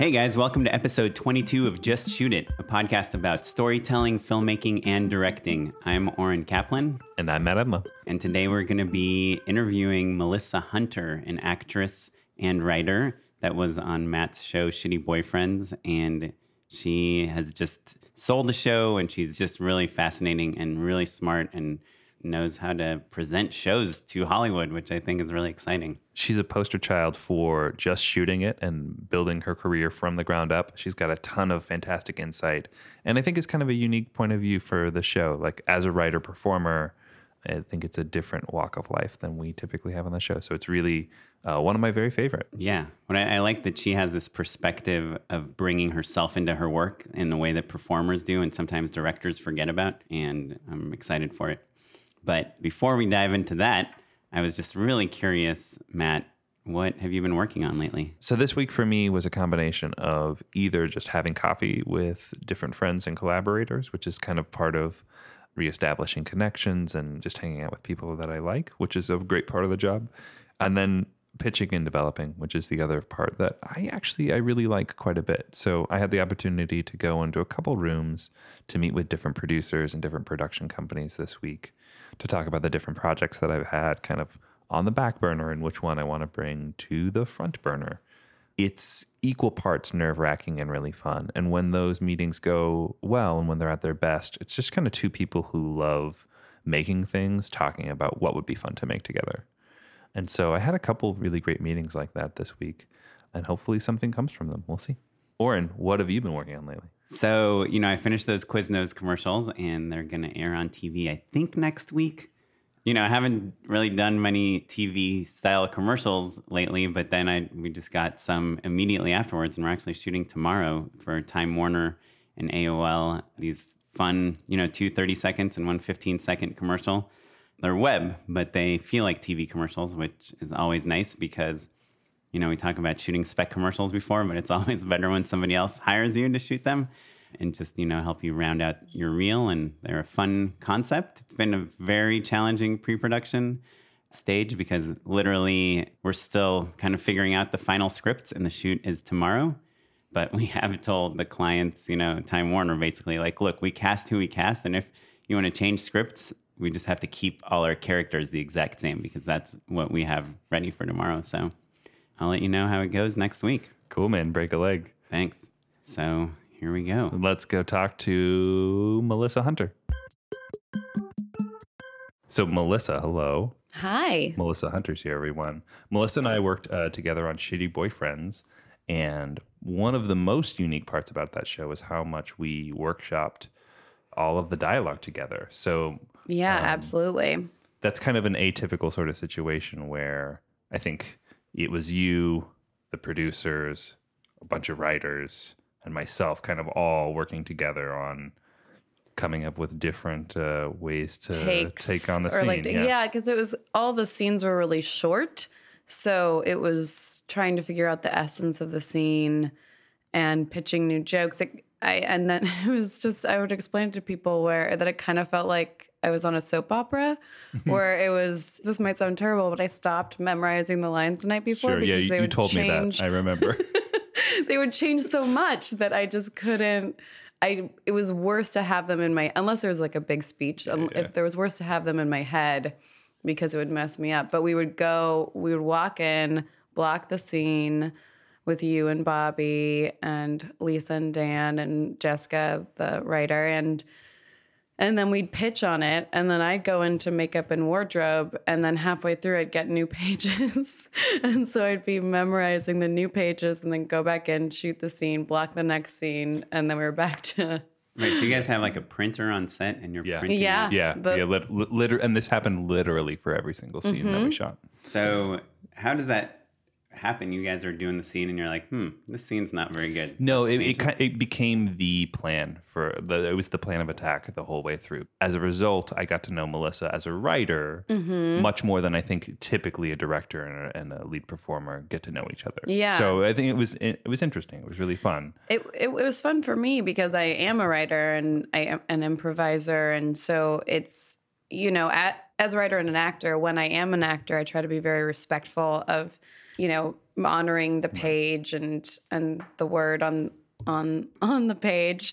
Hey guys, welcome to episode 22 of Just Shoot It, a podcast about storytelling, filmmaking, and directing. I'm Oren Kaplan, And I'm Matt Enlow. and today we're going to be interviewing Melissa Hunter, an actress and writer that was on Matt's show Shitty Boyfriends. And she has just sold the show, and she's just really fascinating and really smart and knows how to present shows to Hollywood, which I think is really exciting. She's a poster child for just shooting it and building her career from the ground up. She's got a ton of fantastic insight. And I think it's kind of a unique point of view for the show. Like, as a writer performer, I think it's a different walk of life than we typically have on the show. So it's really uh, one of my very favorite. Yeah. But I, I like that she has this perspective of bringing herself into her work in the way that performers do and sometimes directors forget about. And I'm excited for it. But before we dive into that, I was just really curious, Matt, what have you been working on lately? So this week for me was a combination of either just having coffee with different friends and collaborators, which is kind of part of reestablishing connections and just hanging out with people that I like, which is a great part of the job. And then pitching and developing, which is the other part that I actually I really like quite a bit. So I had the opportunity to go into a couple rooms to meet with different producers and different production companies this week to talk about the different projects that I've had kind of on the back burner and which one I want to bring to the front burner. It's equal parts nerve wracking and really fun. And when those meetings go well and when they're at their best, it's just kind of two people who love making things talking about what would be fun to make together. And so I had a couple really great meetings like that this week, and hopefully something comes from them. We'll see. Oren, what have you been working on lately? So, you know, I finished those Quiznos commercials and they're going to air on TV, I think, next week. You know, I haven't really done many TV style commercials lately, but then I we just got some immediately afterwards, and we're actually shooting tomorrow for Time Warner and AOL. These fun, you know, two 30 seconds and one 15 second commercial. They're web, but they feel like TV commercials, which is always nice because you know, we talk about shooting spec commercials before, but it's always better when somebody else hires you to shoot them and just, you know, help you round out your reel. And they're a fun concept. It's been a very challenging pre production stage because literally we're still kind of figuring out the final scripts and the shoot is tomorrow. But we have told the clients, you know, Time Warner basically, like, look, we cast who we cast. And if you want to change scripts, we just have to keep all our characters the exact same because that's what we have ready for tomorrow. So, I'll let you know how it goes next week. Cool, man. Break a leg. Thanks. So here we go. Let's go talk to Melissa Hunter. So, Melissa, hello. Hi. Melissa Hunter's here, everyone. Melissa and I worked uh, together on Shitty Boyfriends. And one of the most unique parts about that show is how much we workshopped all of the dialogue together. So, Yeah, absolutely. that's kind of an atypical sort of situation where I think it was you, the producers, a bunch of writers, and myself kind of all working together on coming up with different uh, ways to Takes take on the scene. like yeah, because it was all the scenes were really short, so it was trying to figure out the essence of the scene and pitching new jokes. It, I and then it was just I would explain it to people where that it kind of felt like I was on a soap opera, where it was. This might sound terrible, but I stopped memorizing the lines the night before Sure, yeah, because you, they you would told change. me that. I remember. they would change so much that I just couldn't. I it was worse to have them in my unless there was like a big speech. um, If there was worse to have them in my head because it would mess me up. But we would go, we would walk in, block the scene with you and Bobby and Lisa and Dan and Jessica, the writer, and and then we'd pitch on it, and then I'd go into makeup and wardrobe, and then halfway through I'd get new pages, and so I'd be memorizing the new pages, and then go back in, shoot the scene, block the next scene, and then we were back to Right. So you guys have like a printer on set and you're Yeah. printing. Yeah. it. yeah, The- yeah. Lit- lit- liter- and this happened literally for every single scene that Mm-hmm. we shot. So how does that happen? You guys are doing the scene and you're like, hmm, this scene's not very good. No, Let's it, it, it became the plan for the. It was the plan of attack the whole way through. As a result, I got to know Melissa as a writer Mm-hmm. much more than I think typically a director and a, and a lead performer get to know each other. Yeah. So I think it was it, was interesting. It was really fun. it, it, it was fun for me because I am a writer and I am an improviser. And so it's, you know, at, as a writer and an actor, when I am an actor, I try to be very respectful of you know, honoring the page and and the word on on on the page.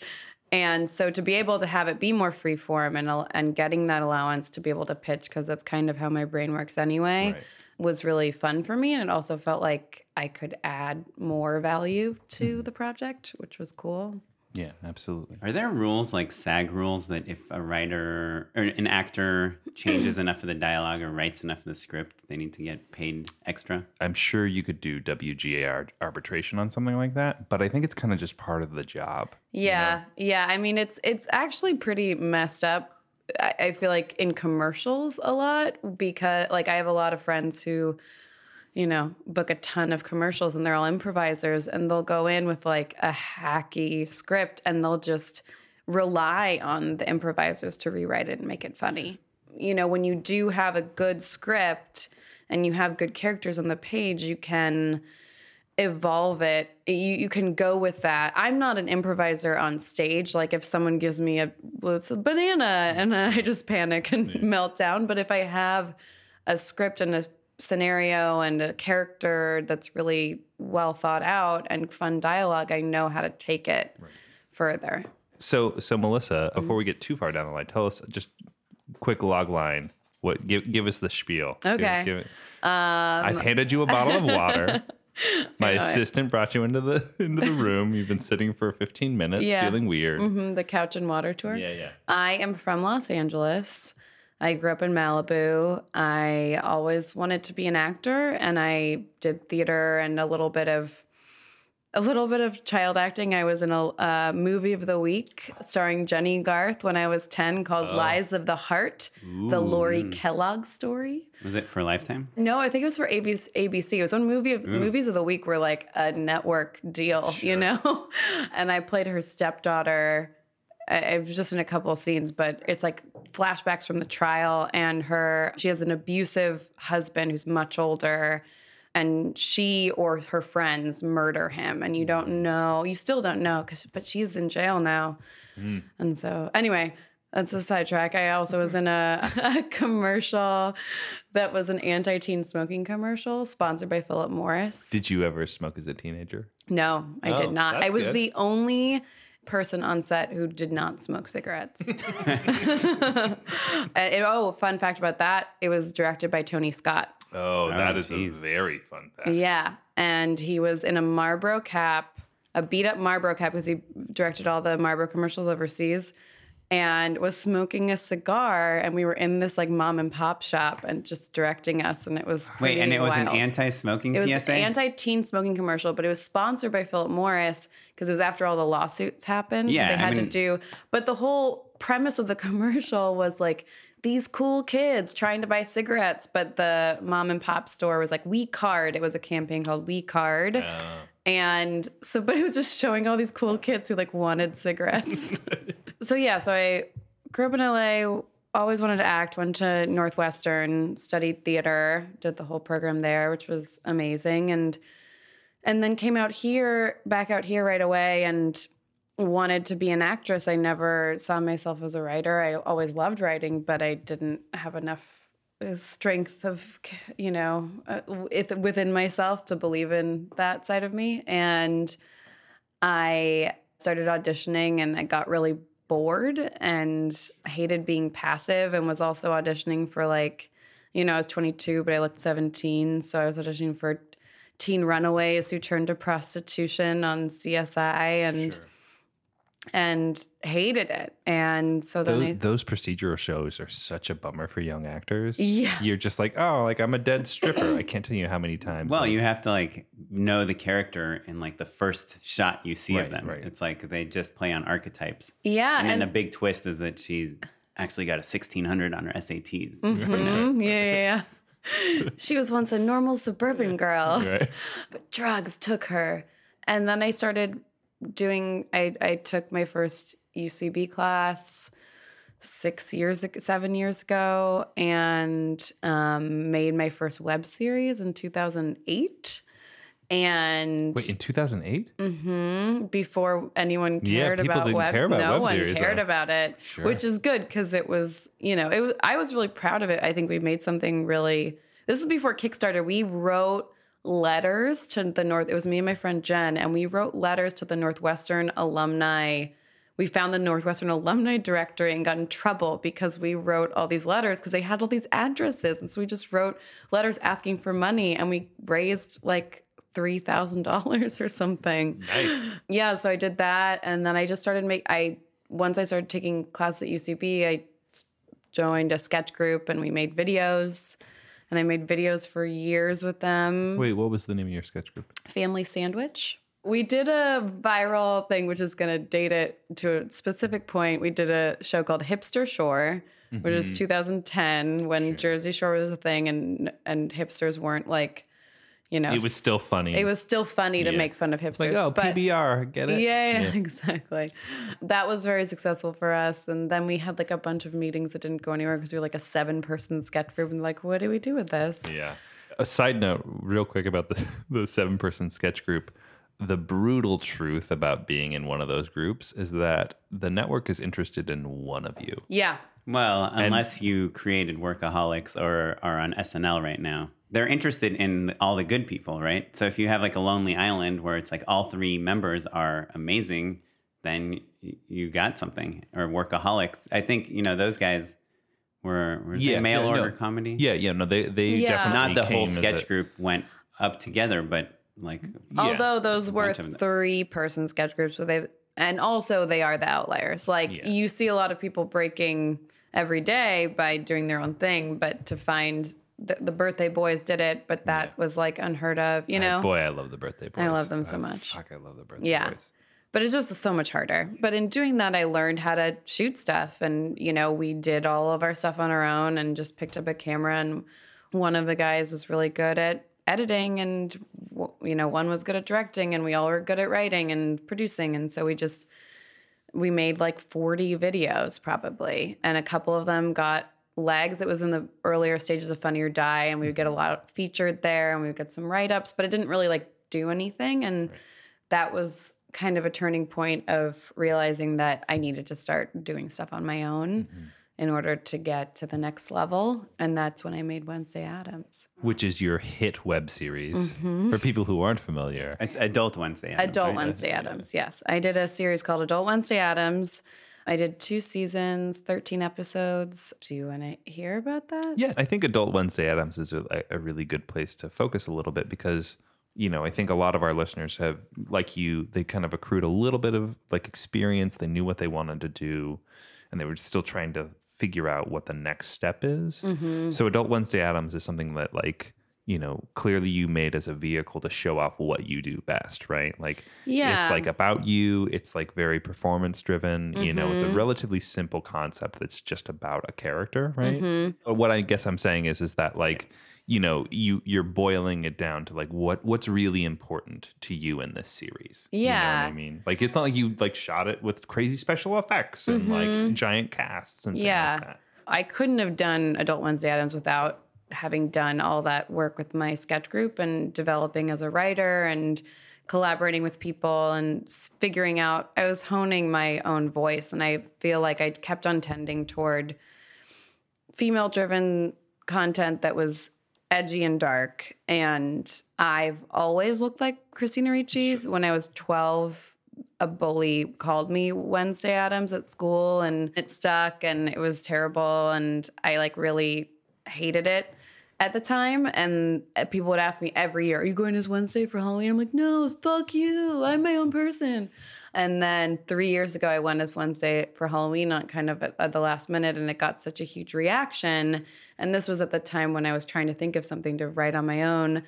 And so to be able to have it be more free form and and getting that allowance to be able to pitch because that's kind of how my brain works anyway Right. was really fun for me and it also felt like I could add more value to mm-hmm. the project, which was cool. Yeah, absolutely. Are there rules like SAG rules that if a writer or an actor changes enough of the dialogue or writes enough of the script, they need to get paid extra? I'm sure you could do WGA arbitration on something like that, but I think it's kind of just part of the job. Yeah, yeah. I mean, it's it's actually pretty messed up. I, I feel like in commercials a lot because like I have a lot of friends who, you know, book a ton of commercials and they're all improvisers and they'll go in with like a hacky script and they'll just rely on the improvisers to rewrite it and make it funny. You know, when you do have a good script and you have good characters on the page, you can evolve it. You, you can go with that. I'm not an improviser on stage. Like if someone gives me a a banana and i just panic and melt down. But if i have a script and a scenario and a character that's really well thought out and fun dialogue i know how to take it further So, so Melissa, Mm-hmm. before we get too far down the line, tell us just quick log line. What give give us the spiel? Okay. Um, give it- I've handed you a bottle of water. My know it. assistant brought you into the into the room. You've been sitting for 15 minutes, Yeah. feeling weird. Mhm, the couch and water tour Yeah, yeah. I am from Los Angeles. I grew up in Malibu. I always wanted to be an actor and I did theater and a little bit of a little bit of child acting. I was in a uh, movie of the week starring Jennie Garth when I was 10 called Lies of the Heart, the Laurie Kellogg story. Was it for Lifetime? No, I think it was for ABC. ABC. It was one movie of movies of the week were like a network deal, you know. and I played her stepdaughter. I, I was just in a couple of scenes, but it's like flashbacks from the trial, and her. She has an abusive husband who's much older, and she or her friends murder him, and you hmm. don't know. You still don't know, cause but she's in jail now, hmm. and so anyway. That's a sidetrack. I also was in a, a commercial that was an anti-teen smoking commercial sponsored by Philip Morris. Did you ever smoke as a teenager? no, I Oh, did not. I was good. the only person on set who did not smoke cigarettes. Uh, it- oh, fun fact about that: it was directed by Tony Scott. Oh, oh that is geez. a very fun fact. Yeah, and he was in a Marlboro cap, a beat up Marlboro cap because he directed all the Marlboro commercials overseas, and was smoking a cigar. And we were in this like mom and pop shop and just directing us, and it was Wait, and it was an anti-smoking It was PSA. an anti-teen smoking commercial, but it was sponsored by Philip Morris because it was after all the lawsuits happened. Yeah, so they I had mean- to do. But the whole premise of the commercial was like these cool kids trying to buy cigarettes, but the mom and pop store was like We Card. It was a campaign called We Card. And so, but it was just showing all these cool kids who like wanted cigarettes. so yeah, so I grew up in LA, always wanted to act, went to Northwestern, studied theater, did the whole program there, which was amazing. And and then came out here, back out here right away and wanted to be an actress. I never saw myself as a writer. I always loved writing, but I didn't have enough uh, strength of, you know, uh, with- within myself to believe in that side of me. And I started auditioning and I got really bored and hated being passive and was also auditioning for like, you know, I was 22, but I looked 17. So I was auditioning for teen runaways who turned to prostitution on CSI and and hated it. And so then Those, I those procedural shows are such a bummer for young actors. Yeah. You're just like, oh, like I'm a dead stripper. I can't tell you how many times. well, like, you have to like know the character in like the first shot you see Right, of them. right. It's like they just play on archetypes. yeah, And then and, the big twist is that she's actually got a 1600 on her SATs. Mhm, yeah, yeah, yeah. she was once a normal suburban girl. right? but drugs took her. And then I started doing, I, I took my first UCB class six years ago, seven years ago, and um, made my first web series in 2008. And Wait, in 2008? Mhm, before anyone Yeah, cared people about didn't web, care about no web one series, cared though. about it, Sure. which is good because it was, you know, it was, I was really proud of it. I think we made something really. This is before Kickstarter. We wrote letters to the North. It was me and my friend Jen, and we wrote letters to the Northwestern alumni. We found the Northwestern alumni directory and got in trouble because we wrote all these letters because they had all these addresses. And so we just wrote letters asking for money and we raised like $3,000 or something. Nice. Yeah, so I did that, and then I just started make. I once I started taking classes at UCB, I joined a sketch group, and we made videos, and I made videos for years with them. Wait, what was the name of your sketch group? Family Sandwich. We did a viral thing, which is going to date it to a specific point. We did a show called Hipster Shore, which is mm-hmm. 2010 when Jersey Shore was a thing, and and hipsters weren't like, you know, It was still funny. it was still funny to Yeah. make fun of hipsters. like, oh, but- PBR, get it? yeah, yeah, exactly. That was very successful for us. And then we had like a bunch of meetings that didn't go anywhere because we were like a seven person sketch group. And like, what do we do with this? Yeah. A side note, real quick about the, the seven person sketch group. The brutal truth about being in one of those groups is that the network is interested in one of you. Yeah. Well, unless you created Workaholics or are on SNL right now, they're interested in all the good people, right? So if you have like a Lonely Island where it's like all three members are amazing, then you got something. Or Workaholics, I think you know those guys were, were Yeah, they mail yeah, no. order comedy. Yeah, yeah, no, they they Yeah. definitely not the whole came as sketch a- group went up together, but like Although those were bunch of them. three person sketch groups, but they, and also they are the outliers. Like Yeah. you see a lot of people breaking every day by doing their own thing, but to find the, the birthday boys did it, but that was like unheard of, you know? Boy, I love the birthday boys. I love them so Ah, much. Fuck, I love the birthday Yeah. boys. but it's just so much harder. But in doing that, I learned how to shoot stuff. And, you know, we did all of our stuff on our own and just picked up a camera. And one of the guys was really good at editing, and, you know, one was good at directing, and we all were good at writing and producing. And so we just, we made like 40 videos probably. And a couple of them got legs. It was in the earlier stages of Funny or Die, and we would get a mm-hmm. lot featured there and we would get some write ups, but it didn't really like do anything. And that was kind of a turning point of realizing that I needed to start doing stuff on my own mm-hmm. in order to get to the next level. And that's when I made Wednesday Addams. Which is your hit web series mm-hmm. for people who aren't familiar. it's Adult Wednesday. Addams, Adult right? Wednesday Addams, yes. I did a series called Adult Wednesday Addams. I did two seasons, 13 episodes. Do you want to hear about that? Yeah, I think Adult Wednesday Addams is a, a really good place to focus a little bit because, you know, I think a lot of our listeners have, like you, they kind of accrued a little bit of like experience. They knew what they wanted to do, and they were still trying to figure out what the next step is. Mm-hmm. So, Adult Wednesday Addams is something that, like, you know, clearly you made as a vehicle to show off what you do best, right? Like, Yeah. it's like about you. It's like very performance driven. You know, Mm-hmm. it's a relatively simple concept that's just about a character, right? Mm-hmm. But What I guess I'm saying is, is that like, you know, you you're boiling it down to like what what's really important to you in this series. You know what Yeah. I mean, like it's not like you like shot it with crazy special effects and like giant casts and Mm-hmm. Yeah. like that. I couldn't have done Adult Wednesday Addams without having done all that work with my sketch group and developing as a writer and collaborating with people and figuring out I was honing my own voice and I feel like I kept on tending toward female driven content that was edgy and dark. And I've always looked like Christina Ricci's. When I was 12 a bully called me Wednesday Addams at school and it stuck and it was terrible and I like really hated it at the time and uh, people would ask me every year, "Are you going as Wednesday for Halloween?" I'm like, "No, fuck you. I'm my own person." And then 3 years ago I went as Wednesday for Halloween on kind of at, at the last minute and it got such a huge reaction and this was at the time when I was trying to think of something to write on my own.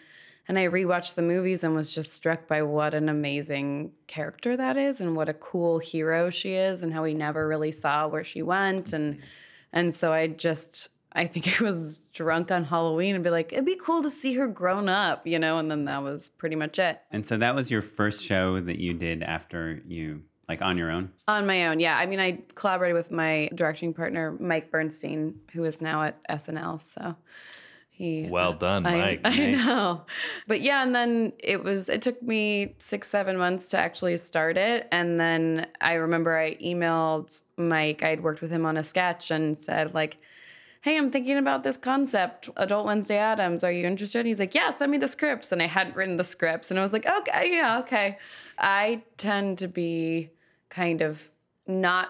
And I rewatched the movies and was just struck by what an amazing character that is and what a cool hero she is and how we never really saw where she went and and so I just I think I was drunk on Halloween and be like, it'd be cool to see her grown up, you know, and then that was pretty much it. And so that was your first show that you did after you like on your own. On my own, yeah. I mean, I collaborated with my directing partner, Mike Bernstein, who is now at SNL. So he uh, Well done, I, Mike. I know. But yeah, and then it was, it took me six, seven months to actually start it. And then I remember I emailed Mike, I'd worked with him on a sketch and said, like, hey, I'm thinking about this concept, Adult Wednesday Addams. Are you interested? And he's like, yeah, send me the scripts. And I hadn't written the scripts. And I was like, okay, yeah, okay. I tend to be kind of not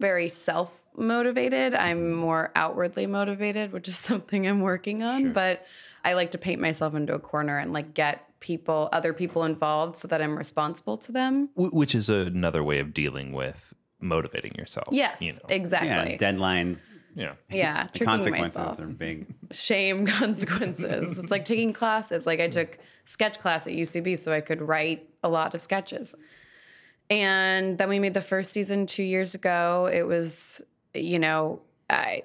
very self motivated. I'm mm-hmm. more outwardly motivated, which is something I'm working on. Sure. But I like to paint myself into a corner and like get people, other people involved so that I'm responsible to them. Which is another way of dealing with motivating yourself. Yes, You know? exactly. Yeah, deadlines. Yeah. Yeah, The consequences myself. are big. Shame consequences. it's like taking classes. Like I took sketch class at UCB so I could write a lot of sketches. And then we made the first season two years ago. It was, you know, I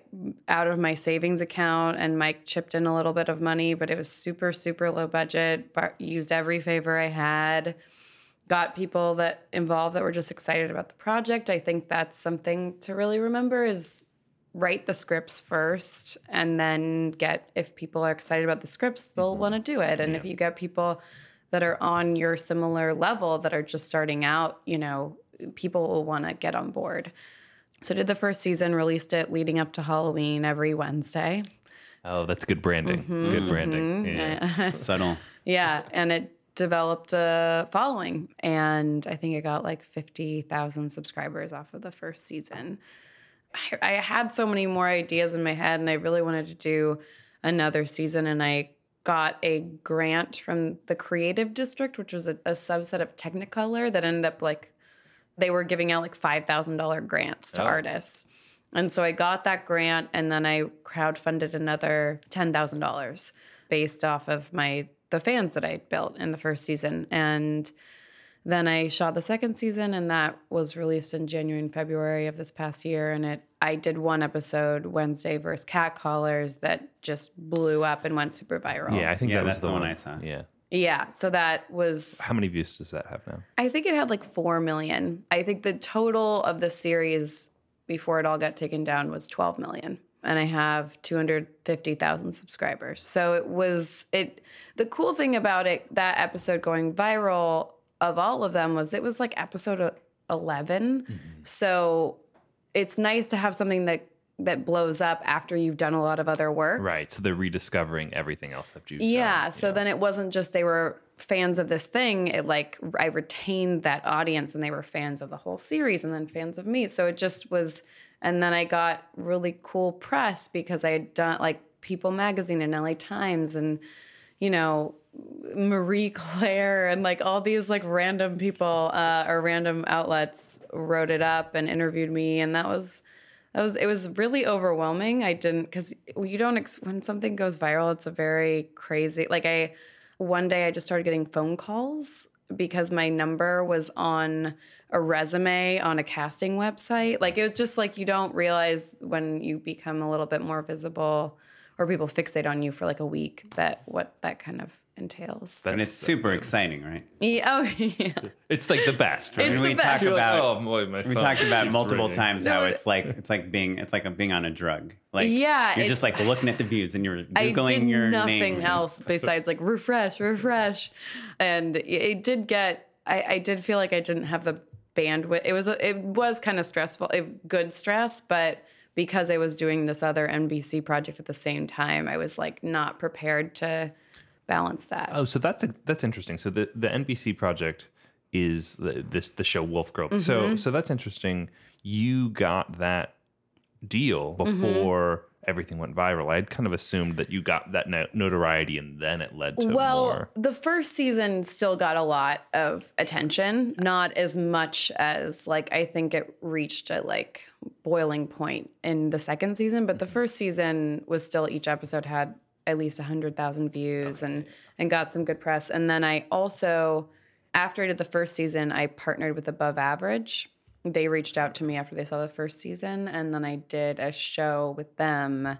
out of my savings account, and Mike chipped in a little bit of money, but it was super, super low budget. But used every favor I had. Got people that involved that were just excited about the project. I think that's something to really remember is write the scripts first and then get if people are excited about the scripts they'll want to do it and if you get people that are on your similar level that are just starting out you know people will want to get on board so did the first season released it leading up to halloween every wednesday Oh, that's good branding. Mm-hmm, Good branding. Yeah. Subtle. yeah and it developed a following and i think it got like 50000 subscribers off of the first season I, I had so many more ideas in my head and i really wanted to do another season and i got a grant from the creative district which was a, a subset of technicolor that ended up like they were giving out like $5000 grants to Oh. artists and so i got that grant and then i crowdfunded another $10000 based off of my the fans that i built in the first season and then I shot the second season, and that was released in January and February of this past year. And it, I did one episode, Wednesday versus Cat Callers that just blew up and went super viral. Yeah, I think Yeah, that was the the one one I saw. Yeah. yeah. So that was, How many views does that have now? I think it had like four million. I think the total of the series before it all got taken down was 12 million. And I have 250,000 subscribers. So it was, it, the cool thing about it, that episode going viral of all of them was it was like episode 11. Mm-hmm. So it's nice to have something that, that blows up after you've done a lot of other work. Right. So they're rediscovering everything else that you've Yeah. done. So then it wasn't just they were fans of this thing. It like I retained that audience and they were fans of the whole series and then fans of me. So it just was and then I got really cool press because I had done like People magazine and LA Times and you know Marie Claire and like all these like random people uh, or random outlets wrote it up and interviewed me and that was was it was really overwhelming. I didn't because you don't ex- when something goes viral, it's a very crazy. Like I one day I just started getting phone calls because my number was on a resume on a casting website. Like it was just like you don't realize when you become a little bit more visible or people fixate on you for like a week that what that kind of entails. And it's That's- super exciting, right? Yeah, oh yeah. It's like the best, right? It's And the we best. talked You're like, about oh boy, my we talked about multiple ringing." times No, how it's like it's like being it's like a, being on a drug. Like Yeah, you're just like looking at the views and you're googling I did your nothing name. else besides like refresh, refresh, and it- it did get. I, I did feel like I didn't have the bandwidth. It was it was kind of stressful, it, good stress, but because I was doing this other NBC project at the same time, I was like not prepared to balance that. Oh, so that's a, that's interesting. So the, the NBC project is the this the show Wolf Girl. Mm-hmm. So so that's interesting. You got that deal Mm-hmm. before everything went viral. I had kind of assumed that you got that no- notoriety and then it led to well, more. the first season still got a lot of attention, not as much as like I think it reached a like boiling point in the second season, but the first season was still each episode had at least 100,000 views and and got some good press. And then I also after I did the first season, I partnered with Above Average. They reached out to me after they saw the first season and then I did a show with them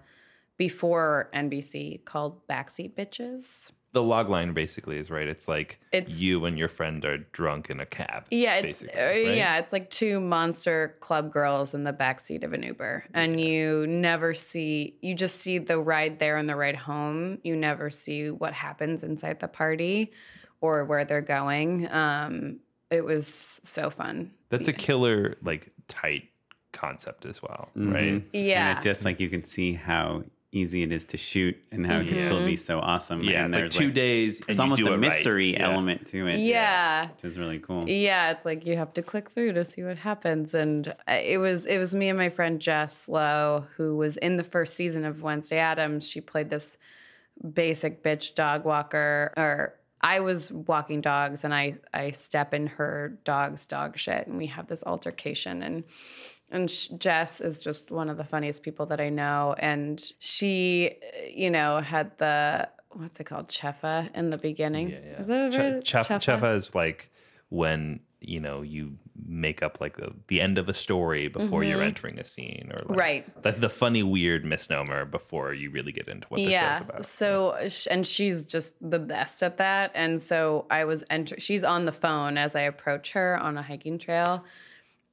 before NBC called Backseat Bitches. The log line basically is right. It's like It's- you and your friend are drunk in a cab. Yeah, it's uh, right? yeah, it's like two monster club girls in the backseat of an Uber, and you never see. You just see the ride there and the ride home. You never see what happens inside the party or where they're going. Um, it was so fun. That's a killer, like tight concept as well, Mm-hmm. right? Yeah. And it just like you can see how easy it is to shoot and how it can still be mm-hmm. so awesome. Yeah, and it's like there's two days. It's almost a it right. mystery Yeah. element to it. Yeah. Which is really cool. Yeah, it's like you have to click through to see what happens, and uh, it was it was me and my friend Jess Lowe who was in the first season of Wednesday Addams. She played this basic bitch dog walker, or I was walking dogs, and I I step in her dog's dog shit, and we have this altercation, and and Jess is just one of the funniest people that I know, and she, you know, had the what's it called, chefa in the beginning. Yeah, yeah. Is that right? chef, Chefa? chefa is like when you know you make up like the, the end of a story before you're entering a scene, or like Mm-hmm. Right. the, the funny weird misnomer before you really get into what the yeah. show's about. So, sh- and she's just the best at that. And so I was enter. She's on the phone as I approach her on a hiking trail.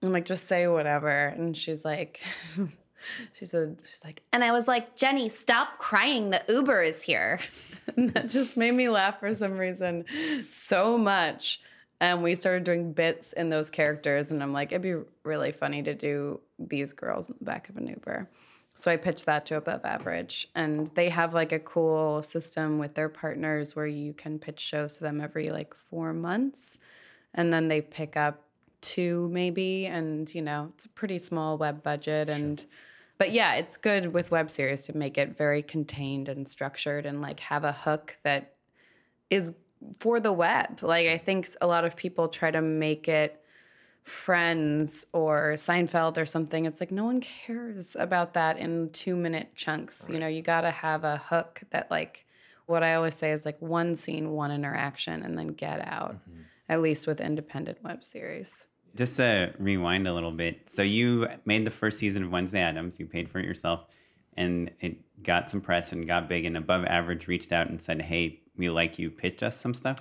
I'm like, just say whatever. And she's like, she said, she's like, and I was like, Jenny, stop crying. The Uber is here. and that just made me laugh for some reason so much. And we started doing bits in those characters. And I'm like, it'd be really funny to do these girls in the back of an Uber. So I pitched that to Above Average. And they have like a cool system with their partners where you can pitch shows to them every like four months. And then they pick up two maybe. And, you know, it's a pretty small web budget. And, but yeah, it's good with web series to make it very contained and structured and like have a hook that is for the web. Like I think a lot of people try to make it Friends or Seinfeld or something. It's like no one cares about that in 2-minute chunks. You know, you got to have a hook that like what I always say is like one scene, one interaction and then get out. Mm-hmm. At least with independent web series. Just to rewind a little bit. So you made the first season of Wednesday Addams. You paid for it yourself, and it got some press and got big. And Above Average reached out and said, "Hey, we like you. Pitch us some stuff."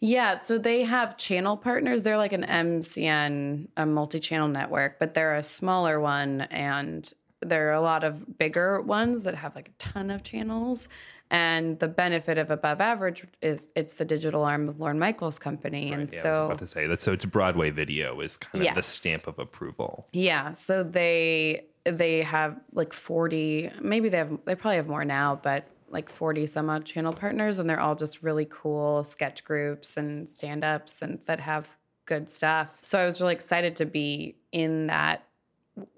Yeah, so they have channel partners. They're like an MCN, a multi-channel network, but they're a smaller one, and there are a lot of bigger ones that have like a ton of channels. And the benefit of Above Average is it's the digital arm of Lorne Michaels' company, and Yeah, I was about to say that. So it's Broadway video is kind of the stamp of approval. Yeah, so they they have like 40, maybe they have they probably have more now, but like 40 some odd channel partners and they're all just really cool sketch groups and stand-ups and that have good stuff. So I was really excited to be in that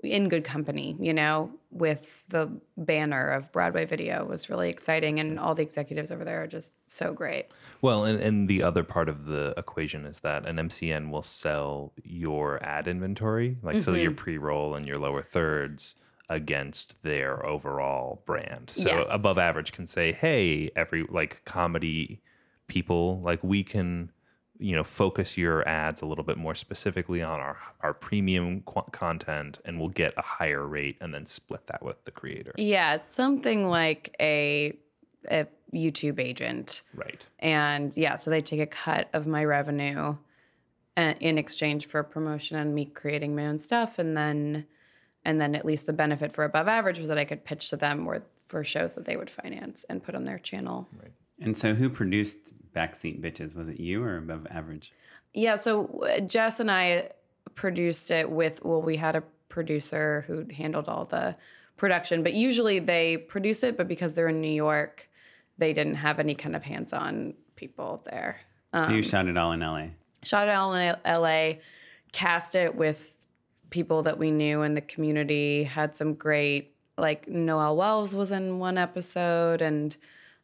in good company, you know, with the banner of Broadway video was really exciting and all the executives over there are just so great. Well, and, and the other part of the equation is that an MCN will sell your ad inventory, like so Mm-hmm. your pre roll and your lower thirds against their overall brand. So Yes. above average can say, hey, every like comedy people, like we can, you know, focus your ads a little bit more specifically on our our premium qu- content, and we'll get a higher rate, and then split that with the creator. Yeah, it's something like a a YouTube agent. Right. and yeah so they take a cut of my revenue uh, in exchange for promotion and me creating my own stuff and then and then at least the benefit for above average was that i could pitch to them or for shows that they would finance and put on their channel Right. And so, who produced Backseat Bitches? Was it you or Above Average? yeah so uh, jess and i produced it with well we had a producer who handled all the production but usually they produce it but because they're in new york they didn't have any kind of hands-on people there so Um, you shot it all in LA. shot it all in LA, cast it with people that we knew in the community, had some great, like Noel Wells was in one episode and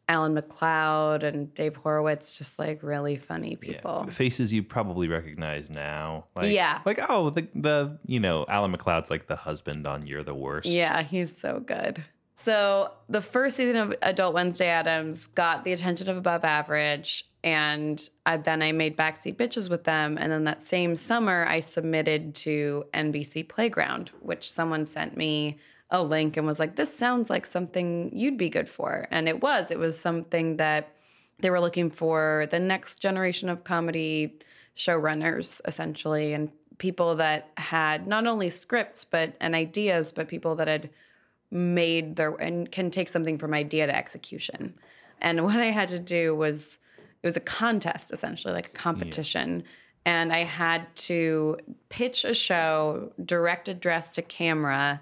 Allan McLeod and Dave Horowitz, just like really funny people. F- faces you probably recognize now. Like, Yeah. Like, oh, the, the, you know, Allan McLeod's like the husband on You're the Worst. Yeah, he's so good. So the first season of Adult Wednesday Addams got the attention of Above Average, and I, then I made Backseat Bitches with them. And then that same summer, I submitted to NBC Playground, which someone sent me a link and was like, "This sounds like something you'd be good for," and it was. It was something that they were looking for the next generation of comedy showrunners essentially and people that had not only scripts but and ideas but people that had made their and can take something from idea to execution. And what i had to do was it was a contest essentially like a competition. And I had to pitch a show, direct address to camera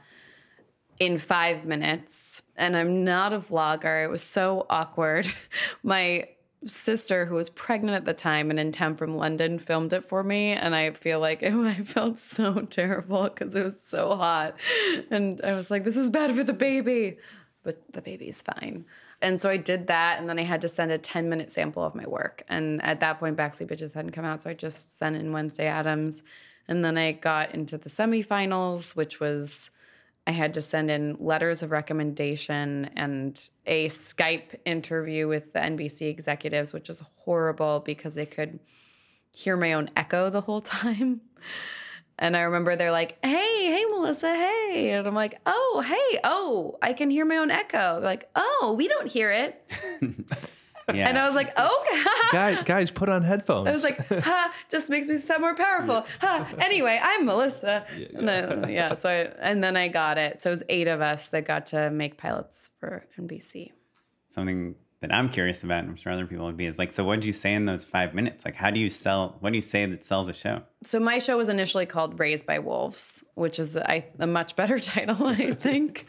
in five minutes. And I'm not a vlogger. It was so awkward. My sister, who was pregnant at the time and in town from London, filmed it for me. And I feel like it, I felt so terrible because it was so hot. And I was like, this is bad for the baby. But the baby's fine. And so I did that, and then I had to send a 10 minute sample of my work. And at that point, Backseat Bitches hadn't come out, so I just sent in Wednesday Addams. And then I got into the semifinals, which was I had to send in letters of recommendation and a Skype interview with the NBC executives, which was horrible because they could hear my own echo the whole time. And I remember they're like, hey, hey, Melissa, hey. And I'm like, oh, hey, oh, I can hear my own echo. They're like, oh, we don't hear it. Yeah. And I was like, okay. guys, guys, put on headphones. I was like, ha, just makes me sound more powerful. Ha. Anyway, I'm Melissa. And I- yeah. So I, and then I got it. So it was eight of us that got to make pilots for NBC. Something that I'm curious about, and I'm sure other people would be, is like, so what did you say in those five minutes? Like, how do you sell? What do you say that sells a show? So my show was initially called Raised by Wolves, which is a much better title, I think.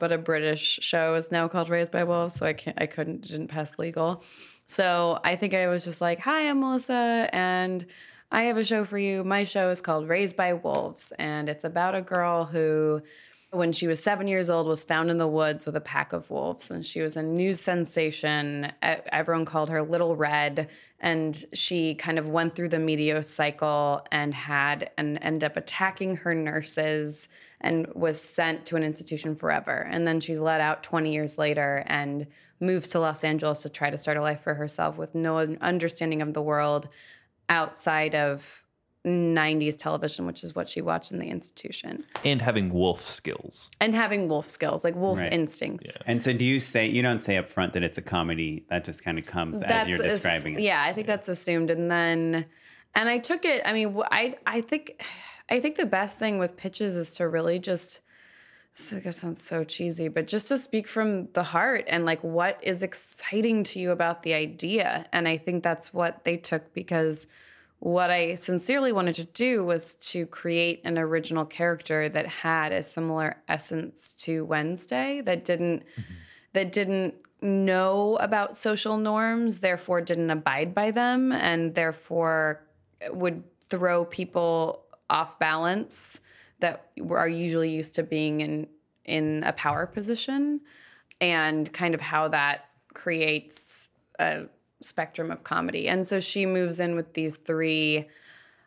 but a British show is now called Raised by Wolves, so I can't, I couldn't, didn't pass legal. So I think I was just like, "Hi, I'm Melissa, and I have a show for you. My show is called Raised by Wolves, and it's about a girl who." When she was seven years old, was found in the woods with a pack of wolves, and she was a news sensation. Everyone called her Little Red, and she kind of went through the media cycle and had and ended up attacking her nurses and was sent to an institution forever. And then she's let out 20 years later and moves to Los Angeles to try to start a life for herself with no understanding of the world outside of 90s television, which is what she watched in the institution, and having wolf skills. and having wolf skills, like wolf Right. instincts. And so, do you say you don't say up front that it's a comedy? That just kind of comes as you're ass- describing it. Yeah, I think that's assumed. And then, and I took it. I mean, I I think, I think the best thing with pitches is to really just. This I sounds so cheesy, but just to speak from the heart and like what is exciting to you about the idea. And I think that's what they took because what I sincerely wanted to do was to create an original character that had a similar essence to Wednesday that didn't mm-hmm. that didn't know about social norms, therefore didn't abide by them, and therefore would throw people off balance that are usually used to being in in a power position, and kind of how that creates a spectrum of comedy. And so she moves in with these three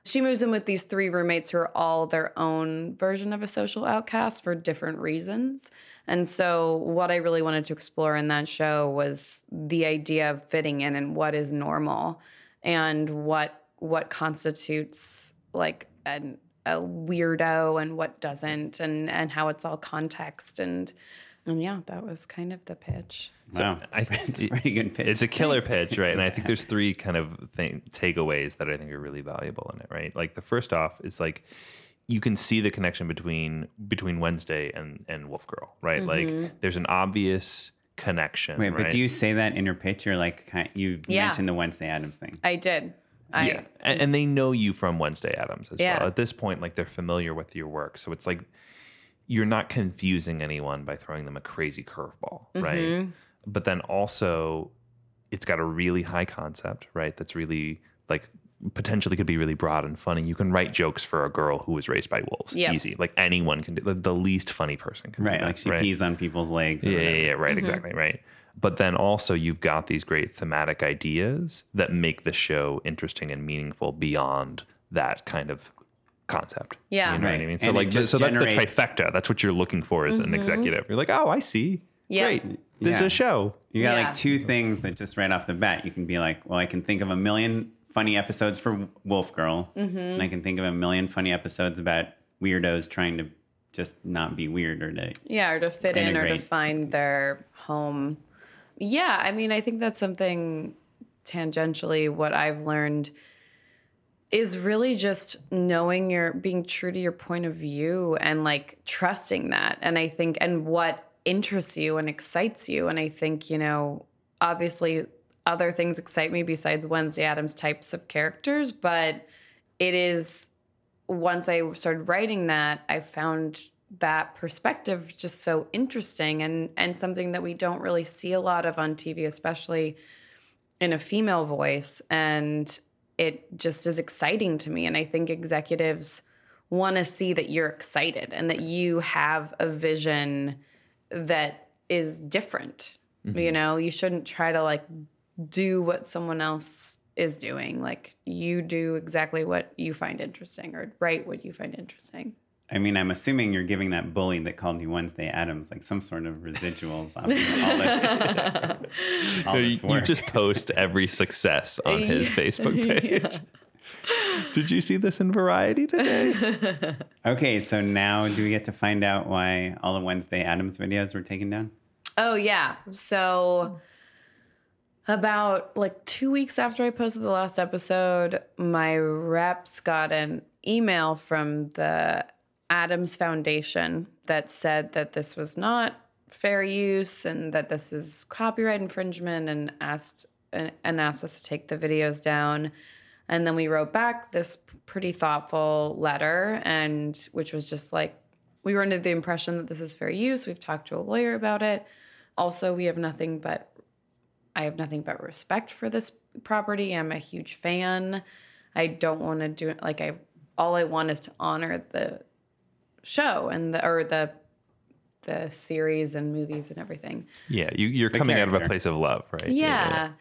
she moves in with these three roommates who are all their own version of a social outcast for different reasons. And so, what I really wanted to explore in that show was the idea of fitting in and what is normal, and what what constitutes like an, a weirdo and what doesn't, and and how it's all context and and yeah, that was kind of the pitch. Wow, I it's a pretty good pitch. It's a killer pitch, right? And I think there's three kind of thing, takeaways that I think are really valuable in it, right? Like the first off is like you can see the connection between between Wednesday and and Wolf Girl, right? Like mm-hmm. there's an obvious connection. Wait, right? but do you say that in your pitch or like kind you Yeah. mentioned the Wednesday Addams thing? I did. I, yeah, and, and they know you from Wednesday Addams as Yeah. well. At this point, like they're familiar with your work, so it's like you're not confusing anyone by throwing them a crazy curveball, right? Mm-hmm. But then also, it's got a really high concept, right? That's really like potentially could be really broad and funny. You can write jokes for a girl who was raised by wolves, Yep. easy. Like anyone can do. The, the least funny person can Right, do that, like she right? pees on people's legs. Yeah, yeah, yeah, right, Mm-hmm. exactly, right. But then also you've got these great thematic ideas that make the show interesting and meaningful beyond that kind of concept. Yeah. you know what I Right. mean. So And like, just so that's the trifecta. That's what you're looking for as an executive. You're like, oh, I see. Mm-hmm. Yeah. Great. There's Yeah. a show. You got Yeah. like two things that just right off the bat you can be like, well, I can think of a million funny episodes for Wolf Girl, Mm-hmm. and I can think of a million funny episodes about weirdos trying to just not be weird or to Yeah, or to fit in or to find their home. Yeah, I mean, I think that's something tangentially what I've learned is really just knowing your being true to your point of view and like trusting that. And I think and what interests you and excites you. And I think, you know, obviously other things excite me besides Wednesday Addams types of characters, but it is once I started writing that, I found that perspective just so interesting and and something that we don't really see a lot of on TV, especially in a female voice. And it just is exciting to me. And I think executives want to see that you're excited and that you have a vision that is different. You mm-hmm. know, you shouldn't try to like do what someone else is doing. Like you do exactly what you find interesting or write what you find interesting. I mean, I'm assuming you're giving that bully that called you Wednesday Addams like some sort of residuals on all this, all you, this you just post every success on his Facebook page. Did you see this in Variety today? Okay, so now do we get to find out why all the Wednesday Addams videos were taken down? Oh yeah. So about like 2 weeks after I posted the last episode, my reps got an email from the Addams Foundation that said that this was not fair use and that this is copyright infringement and asked and, and asked us to take the videos down. And then we wrote back this pretty thoughtful letter and which was just like we were under the impression that this is fair use. We've talked to a lawyer about it. Also, we have nothing but I have nothing but respect for this property. I'm a huge fan. I don't want to do it like I all I want is to honor the show and the or the the series and movies and everything. yeah, you, you're coming out of a place of love, right? Yeah.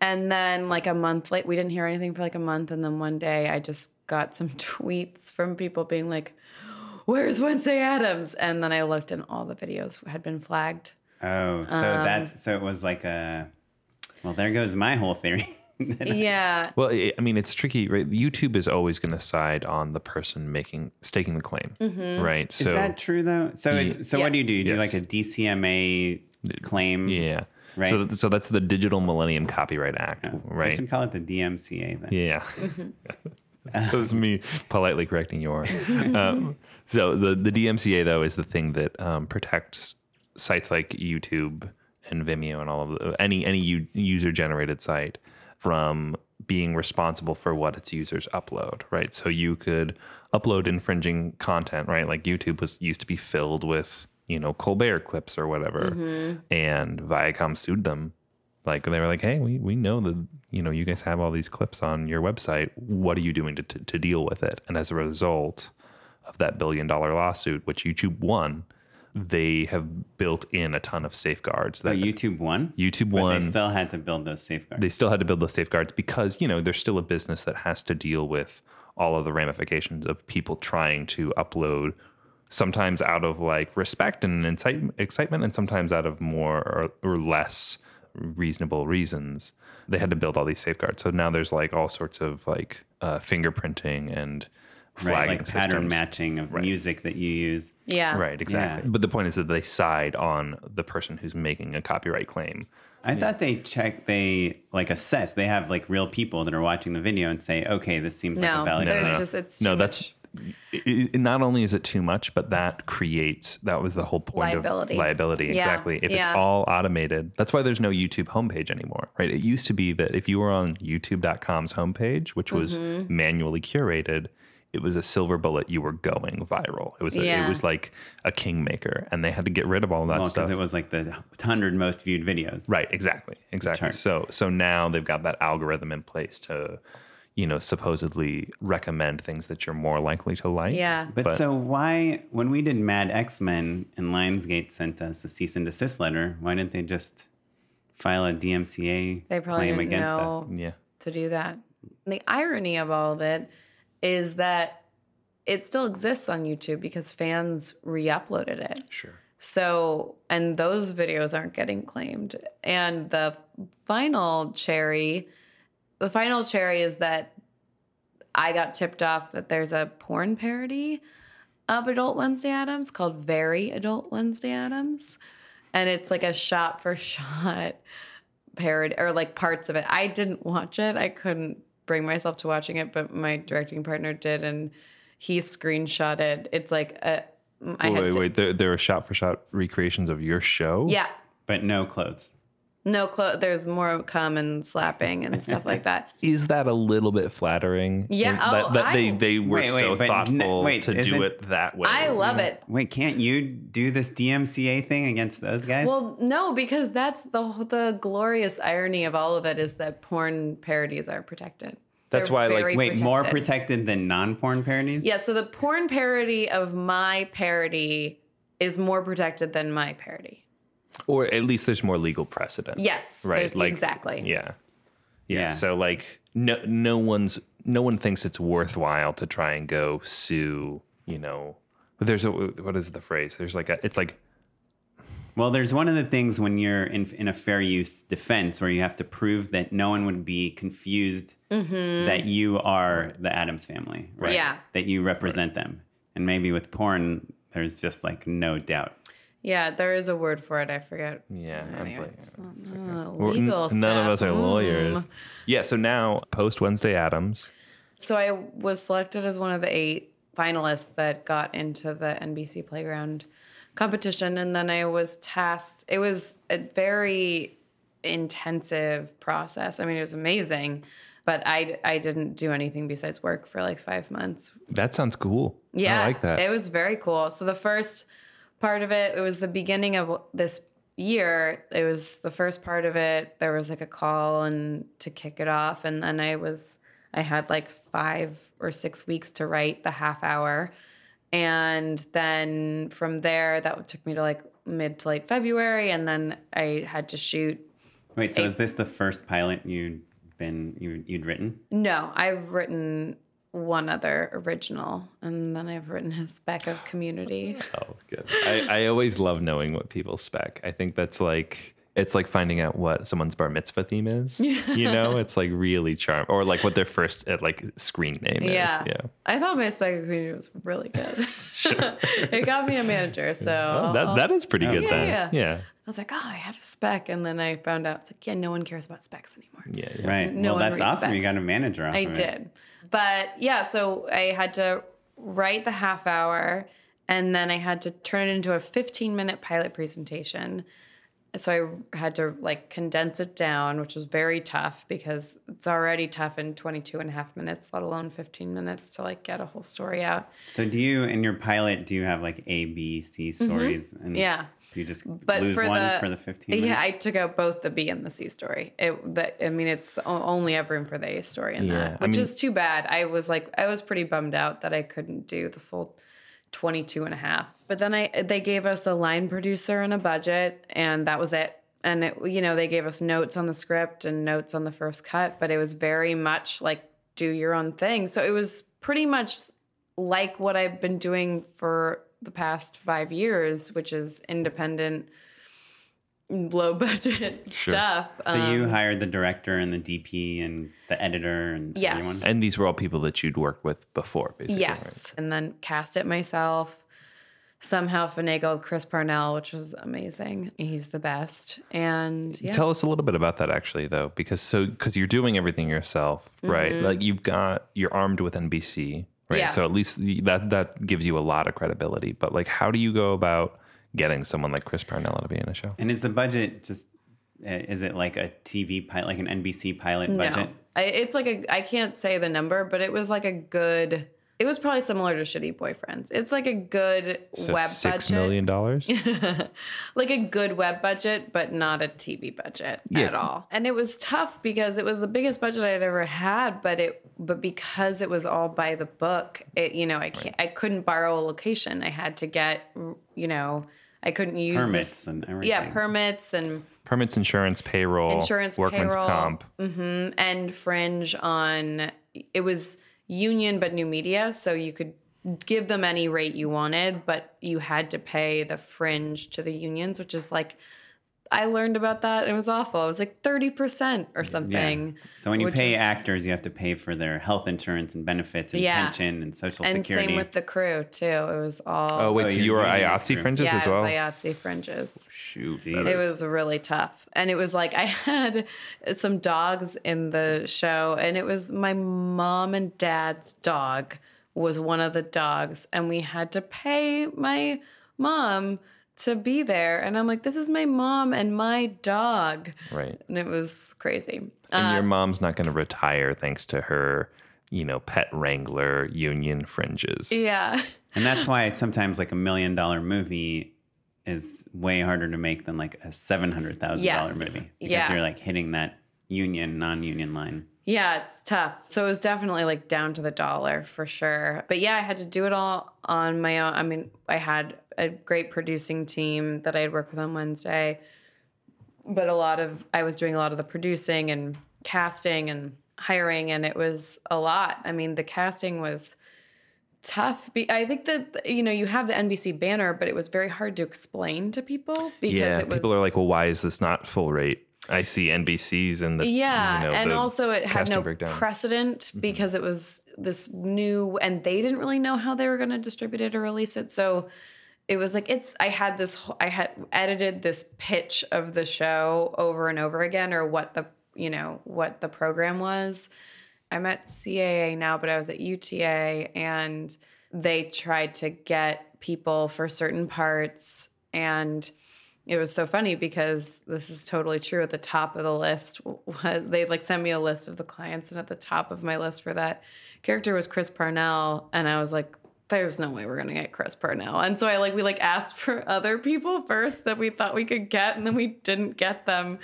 And then like a month late, we didn't hear anything for like a month. And then one day I just got some tweets from people being like, Where's Wednesday Addams? And then I looked and all the videos had been flagged. Oh, so Um, that's so it was like a. Well, there goes my whole theory. Yeah. Well, I I mean, it's tricky, right? YouTube is always going to side on the person making staking the claim, Mm-hmm. right? Is So that true though? So it's so what do you do? You do like a DCMA claim? yeah, Right. So, so that's the Digital Millennium Copyright Act, I right? should call it the DMCA then. Yeah. that was me politely correcting your. Um, so the, the DMCA though is the thing that um, protects sites like YouTube and Vimeo and all of the, any any u- user generated site from being responsible for what its users upload, right? So you could upload infringing content, right? Like YouTube was used to be filled with you know Colbert clips or whatever, mm-hmm. and Viacom sued them like they were like, hey, we, we know that you know you guys have all these clips on your website. What are you doing to, to, to deal with it? And as a result of that billion dollar lawsuit, which YouTube won, they have built in a ton of safeguards. Oh, That YouTube won. YouTube But won. they still had to build those safeguards. they still had to build those safeguards because you know there's still a business that has to deal with all of the ramifications of people trying to upload sometimes out of like respect and incite, excitement and sometimes out of more or, or less reasonable reasons they had to build all these safeguards so now there's like all sorts of like uh, fingerprinting and right, flagging like pattern systems. matching of music that you use. Yeah. right exactly Yeah. but the point is that they side on the person who's making a copyright claim I thought they check, they like assess. They have like real people that are watching the video and say, okay, this seems like a valid. no, there's no. just it's no that's it, it- not only is it too much but that creates that was the whole point Liability. of liability Yeah, exactly if it's all automated that's why there's no youtube homepage anymore right it used to be that if you were on youtube.com's homepage which was Mm-hmm. manually curated it was a silver bullet you were going viral it was a, Yeah. it was like a kingmaker and they had to get rid of all that Well, stuff because it was like the hundred most viewed videos. Right, exactly, exactly. So so now they've got that algorithm in place to, you know, supposedly recommend things that you're more likely to like. Yeah. But, so why, when we did Mad X Men and Lionsgate sent us a cease and desist letter, why didn't they just file a DMCA They probably claim didn't against know. us? yeah, to do that. The irony of all of it is that it still exists on YouTube because fans re-uploaded it. sure. So, and those videos aren't getting claimed. And the final cherry, the final cherry is that I got tipped off that there's a porn parody of Adult Wednesday Addams called Very Adult Wednesday Addams. And it's like a shot for shot parody or like parts of it. I didn't watch it. I couldn't bring myself to watching it, but my directing partner did and he screenshotted. It's like a I Wait, had wait, to, wait. There, there are shot for shot recreations of your show. Yeah. But no clothes. No, clo- there's more cum and slapping and stuff like that. Is that a little bit flattering? Yeah, In- that, oh, that they I- they were Wait, wait, so but n- thoughtful wait, to do isn't- it that way. I love it. Wait, can't you do this DMCA thing against those guys? Well, no, because that's the the glorious irony of all of it is that porn parodies are protected. That's They're why, like, very Wait, more protected. protected than non-porn parodies? Yeah, so the porn parody of my parody is more protected than my parody. Or at least there's more legal precedent. Yes, right. Like exactly. Yeah. yeah, Yeah. So like, no, no one's no one thinks it's worthwhile to try and go sue. You know, but there's a what is the phrase? There's like a it's like Well, there's one of the things when you're in, in a fair use defense where you have to prove that no one would be confused mm-hmm. that you are the Addams family, right? Yeah. That you represent them. And maybe with porn, there's just like no doubt. Yeah, there is a word for it. I forget. yeah. I'm Anyway, it's not- uh, Well, n- none of us are Mm. lawyers. Yeah. So now post Wednesday Addams. So I was selected as one of the eight finalists that got into the NBC Playground competition, and then I was tasked. It was a very intensive process. I mean, it was amazing, but I I didn't do anything besides work for like five months. That sounds cool. Yeah, I like that. It was very cool. So the first part of it, it was the beginning of this year. It was the first part of it. There was like a call and to kick it off, and then I was I had like five or six weeks to write the half hour, and then from there that took me to like mid to late February, and then I had to shoot. Wait, so Eight. is this the first pilot you'd been you, you'd written? No, I've written one other original, and then I've written a spec of Community. Oh, good. I, I always love knowing what people spec. I think that's like it's like finding out what someone's bar mitzvah theme is. You know, it's like really charm or like what their first uh, like screen name Yeah. is. Yeah. I thought my spec of community was really good. it got me a manager. So Oh, that that is pretty good yeah, then. yeah. Yeah. I was like, oh, I have a spec. And then I found out it's like, yeah, no one cares about specs anymore. Yeah. yeah. Right. No well, one that's reads awesome. You got a manager off I of it. But yeah, so I had to write the half hour and then I had to turn it into a 15 minute pilot presentation. So I had to like condense it down, which was very tough because it's already tough in 22 and a half minutes, let alone 15 minutes to like get a whole story out. So do you in your pilot do you have like A, B, C stories? And Mm-hmm. Yeah. You just But lose for one the for the 15 minutes? Yeah, I took out both the B and the C story. It that I mean it's o- only have room for the A story in Yeah, that, I which mean- is too bad. I was like I was pretty bummed out that I couldn't do the full 22 and a half. But then I they gave us a line producer and a budget and that was it. And it, you know, they gave us notes on the script and notes on the first cut, but it was very much like do your own thing. So it was pretty much like what I've been doing for the past 5 years, which is independent low budget stuff. so you Um, hired the director and the DP and the editor and Yes. everyone? And these were all people that you'd worked with before, basically. right? Yes. And then cast it myself. Somehow finagled Chris Parnell, which was amazing. He's the best. And yeah. Tell us a little bit about that actually though, because so because you're doing everything yourself, right? Like you've got you're armed with NBC, right? Mm-hmm. Yeah. So at least that that gives you a lot of credibility. But like how do you go about getting someone like Chris Parnell to be in a show? And is the budget just uh, is it like a TV pilot, like an NBC pilot budget? No. I, it's like a, I can't say the number, but it was like a good, it was probably similar to Shitty Boyfriends. It's like a good So web six budget. million dollars? like a good web budget, but not a TV budget Yeah. at all. And it was tough because it was the biggest budget I'd ever had, but it but because it was all by the book, it you know I can't I couldn't borrow a location. I had to get you know I couldn't use Permits this. and everything. Yeah, permits and Permits, insurance, payroll, Insurance, workman's payroll. comp. Mm-hmm, and fringe on it was union but new media, so you could give them any rate you wanted, but you had to pay the fringe to the unions, which is like I learned about that. It was awful. It was like 30% or something. Yeah. So when you pay is- actors, you have to pay for their health insurance and benefits and Yeah. pension and social security. and security. same with the crew too. It was all Oh wait, Oh, so you're you were doing IATSE fringes oh, yeah, as it well? was IATSE fringes. Shoot. Jeez. It was really tough. And it was like I had some dogs in the show, and it was my mom and dad's dog was one of the dogs, and we had to pay my mom to be there. And I'm like, this is my mom and my dog. Right. And it was crazy. And Uh, your mom's not going to retire thanks to her, you know, pet wrangler union fringes. yeah. And that's why sometimes like a million dollar movie is way harder to make than like a seven hundred thousand dollar Yes. movie because Yeah. you're like hitting that union non-union line. Yeah, it's tough. So it was definitely like down to the dollar for sure. But yeah, I had to do it all on my own. I mean, I had a great producing team that I had worked with on Wednesday. But a lot of I was doing a lot of the producing and casting and hiring and it was a lot. I mean, the casting was tough. I think that you know, you have the NBC banner, but it was very hard to explain to people because Yeah, it was people are like, well, why is this not full rate? I see NBC's and the yeah, you know, and the also it had no breakdown. Mm-hmm. precedent because it was this new, and they didn't really know how they were going to distribute it or release it. So it was like it's. I had this. I had edited this pitch of the show over and over again, or what the you know what the program was. I'm at CAA now, but I was at UTA, and they tried to get people for certain parts and it was so funny because this is totally true. At the top of the list was they like sent me a list of the clients, and at the top of my list for that character was Chris Parnell, and I was like, "There's no way we're gonna get Chris Parnell." And so I like we like asked for other people first that we thought we could get, and then we didn't get them,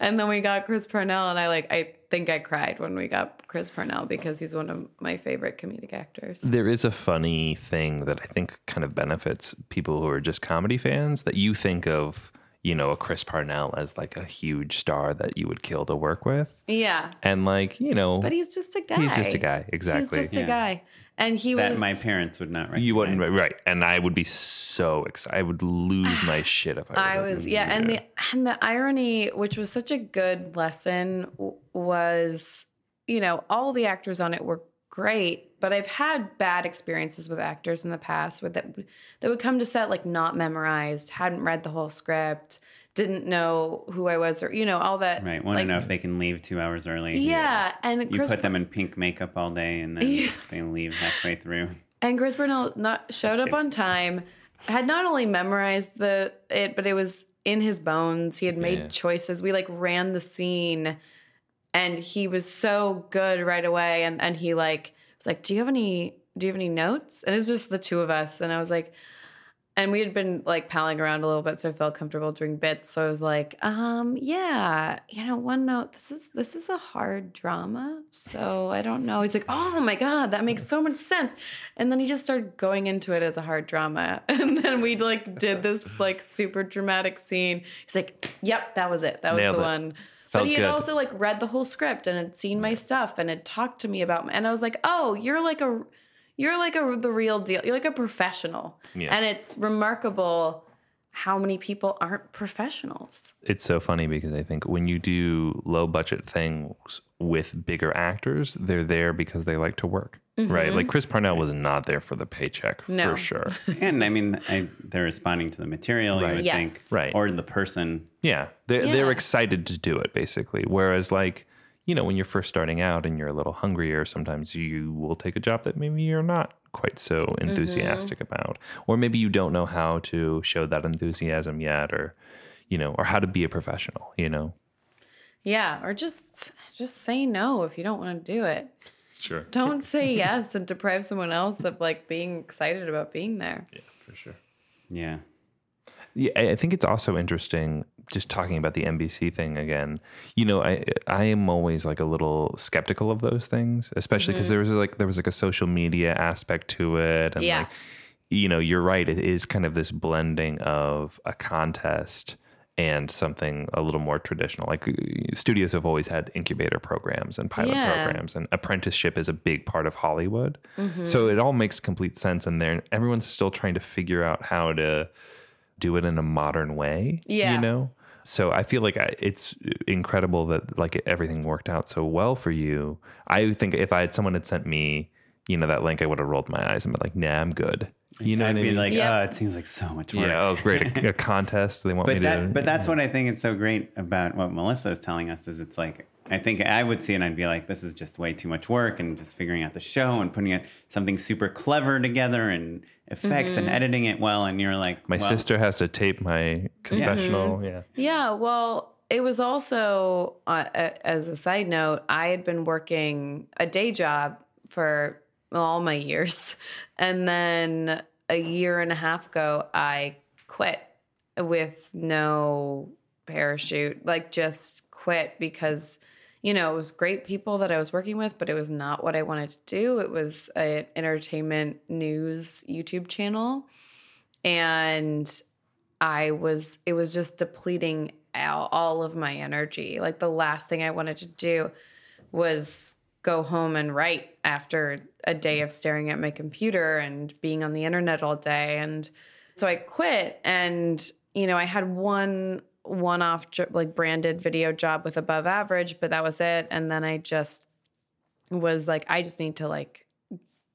and then we got Chris Parnell, and I like I think I cried when we got Chris Parnell because he's one of my favorite comedic actors. There is a funny thing that I think kind of benefits people who are just comedy fans that you think of, you know, a Chris Parnell as like a huge star that you would kill to work with. Yeah, And like, you know, but he's just a guy. he's just a guy. Exactly. He's just a guy, and he was That was my parents would not recognize. you wouldn't right. And I would be so excited. I would lose my shit if I I was yeah, and the and the irony, which was such a good lesson, was you know all the actors on it were great, but I've had bad experiences with actors in the past with that that would come to set like not memorized, hadn't read the whole script, didn't know who I was, or you know all that. Right. Want like, to know if they can leave two hours early. Yeah, and You Chris put them in pink makeup all day and then Yeah. they leave halfway through. And Chris Parnell not showed up on time, had not only memorized the it, but it was in his bones. He had made Yeah. choices. We like ran the scene, and he was so good right away. And and he like was like, "Do you have any? Do you have any notes?" And it's just the two of us. And I was like, and we had been like palling around a little bit, so I felt comfortable doing bits. So I was like, um, yeah, you know, one note. This is this is a hard drama, so I don't know. He's like, oh my god, that makes so much sense. And then he just started going into it as a hard drama, and then we like did this like super dramatic scene. He's like, yep, that was it. That was Nailed the it. one. Felt but he had good. also like read the whole script and had seen my stuff and had talked to me about, and I was like, oh, you're like a you're like a the real deal. You're like a professional. Yeah. And it's remarkable how many people aren't professionals. it's so funny because I think when you do low budget things with bigger actors, they're there because they like to work. Right. Like Chris Parnell was not there for the paycheck Mm-hmm. No. for sure. And I mean, I, they're responding to the material, Right. you would Yes. think. Right. Or the person. Yeah. They're, they're excited to do it basically. Whereas, like, you know, when you're first starting out and you're a little hungrier, sometimes you will take a job that maybe you're not quite so Mm-hmm. enthusiastic about. Or maybe you don't know how to show that enthusiasm yet or, you know, or how to be a professional, you know? Yeah, or just just say no if you don't want to do it. Sure. Don't say yes and deprive someone else of like being excited about being there. Yeah, for sure. Yeah. Yeah, I think it's also interesting just talking about the NBC thing again. You know, I I am always like a little skeptical of those things, especially because mm-hmm. there was like there was like a social media aspect to it, and Yeah. like you know, you're right. It is kind of this blending of a contest and something a little more traditional. Like studios have always had incubator programs and pilot Yeah. programs, and apprenticeship is a big part of Hollywood. Mm-hmm. So it all makes complete sense, and there everyone's still trying to figure out how to do it in a modern way. Yeah. you know. So I feel like I- it's incredible that like everything worked out so well for you. I think if I had someone had sent me, you know, that link, I would have rolled my eyes and been like, "Nah, I'm good." You know I'd what I mean? like, Yep. oh, it seems like so much work. yeah. Oh, great. A, a contest. They want me but to. that, but that's what I think is so great about what Melissa is telling us is it's like I think I would see it and I'd be like, this is just way too much work and just figuring out the show and putting it something super clever together and effects Mm-hmm. and editing it well. And you're like, My well, sister has to tape my confessional. Yeah. Yeah, well, it was also, uh, as a side note, I had been working a day job for all my years. And then a year and a half ago, I quit with no parachute, like just quit because, you know, it was great people that I was working with, but it was not what I wanted to do. It was an entertainment news YouTube channel. And I was, it was just depleting all, all of my energy. Like the last thing I wanted to do was go home and write after a day of staring at my computer and being on the internet all day. And so I quit and, you know, I had one one off like branded video job with above average, but that was it. And then I just was like, I just need to like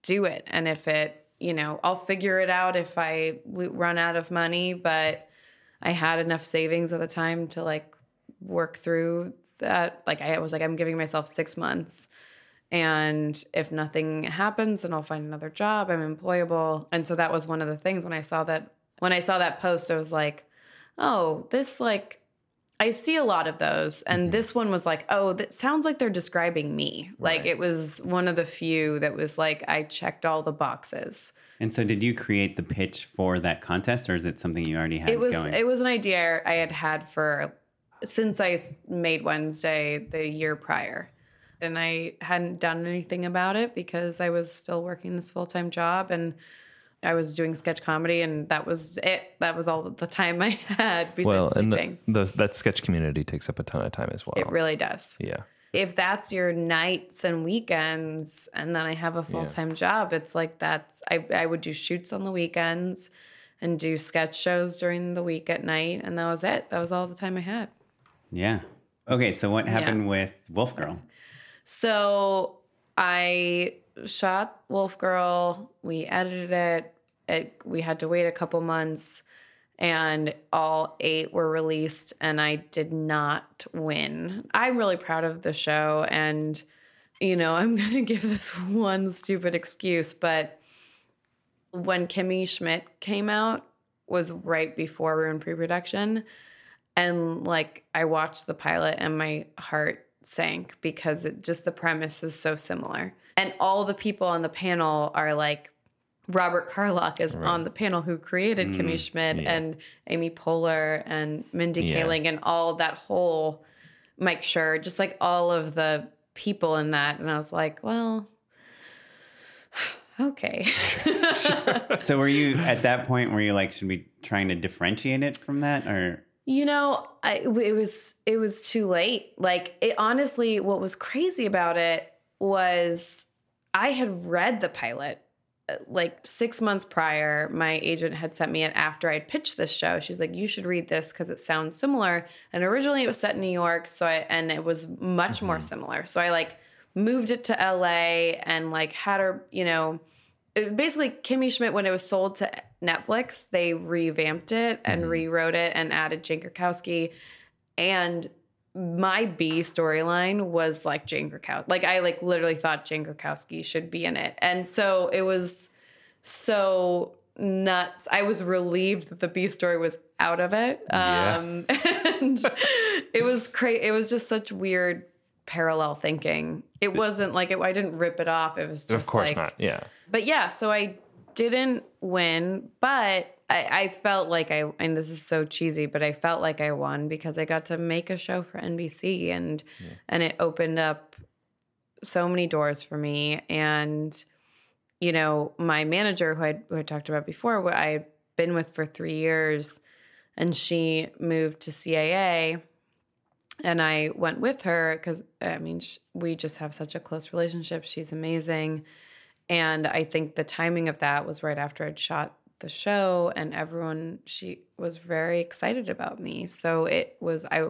do it. And if it, you know, I'll figure it out if I run out of money, but I had enough savings at the time to like work through that. Like I was like, I'm giving myself six months. And if nothing happens, then I'll find another job. I'm employable. And so that was one of the things when I saw that when I saw that post, I was like, oh, this like I see a lot of those. And mm-hmm. this one was like, oh, that sounds like they're describing me. Like it was one of the few that was like I checked all the boxes. And so, did you create the pitch for that contest, or is it something you already had it was going? it was an idea I had had for since I made Wednesday the year prior, and I hadn't done anything about it because I was still working this full time job and I was doing sketch comedy, and that was it. That was all the time I had besides Well, and sleeping. the, the, that sketch community takes up a ton of time as well. it really does. yeah. If that's your nights and weekends, and then I have a full time job, it's like that's I I would do shoots on the weekends and do sketch shows during the week at night, and that was it. That was all the time I had. yeah. Okay, so what happened with Wolf Girl? So I shot Wolf Girl. We edited it. it. We had to wait a couple months, and all eight were released, and I did not win. I'm really proud of the show, and you know I'm gonna give this one stupid excuse, but when Kimmy Schmidt came out was right before we were in pre-production and like I watched the pilot and my heart sank because it just the premise is so similar. And all the people on the panel are like Robert Carlock is on the panel who created mm, Kimmy Schmidt yeah. and Amy Poehler and Mindy Yeah. Kaling and all that whole Mike Schur, just like all of the people in that. And I was like, well, okay. So, were you at that point? Were you like, should we trying to differentiate it from that, or You know, I, it was it was too late. Like it honestly, what was crazy about it was I had read the pilot uh, like six months prior. My agent had sent me it after I'd pitched this show. She's like, "You should read this because it sounds similar." And originally, it was set in New York, so I and it was much mm-hmm. more similar. So I like moved it to LA and like had her, you know, it- basically Kimmy Schmidt when it was sold to Netflix, they revamped it and mm-hmm. rewrote it and added Jane Krakowski. And my B storyline was like Jane Krakowski. Like I like literally thought Jane Krakowski should be in it. And so it was so nuts. I was relieved that the B story was out of it. Yeah. Um and it was crazy. It was just such weird parallel thinking. It wasn't like it, I didn't rip it off. It was just Of course like, not. Yeah. but yeah, so I didn't win, but I, I felt like I, and this is so cheesy, but I felt like I won because I got to make a show for NBC and and it opened up so many doors for me. And you know, my manager who I who I talked about before, who I had been with for three years, and she moved to CAA and I went with her because I mean sh- we just have such a close relationship. She's amazing, and I think the timing of that was right after I'd shot the show, and everyone she was very excited about me. So it was I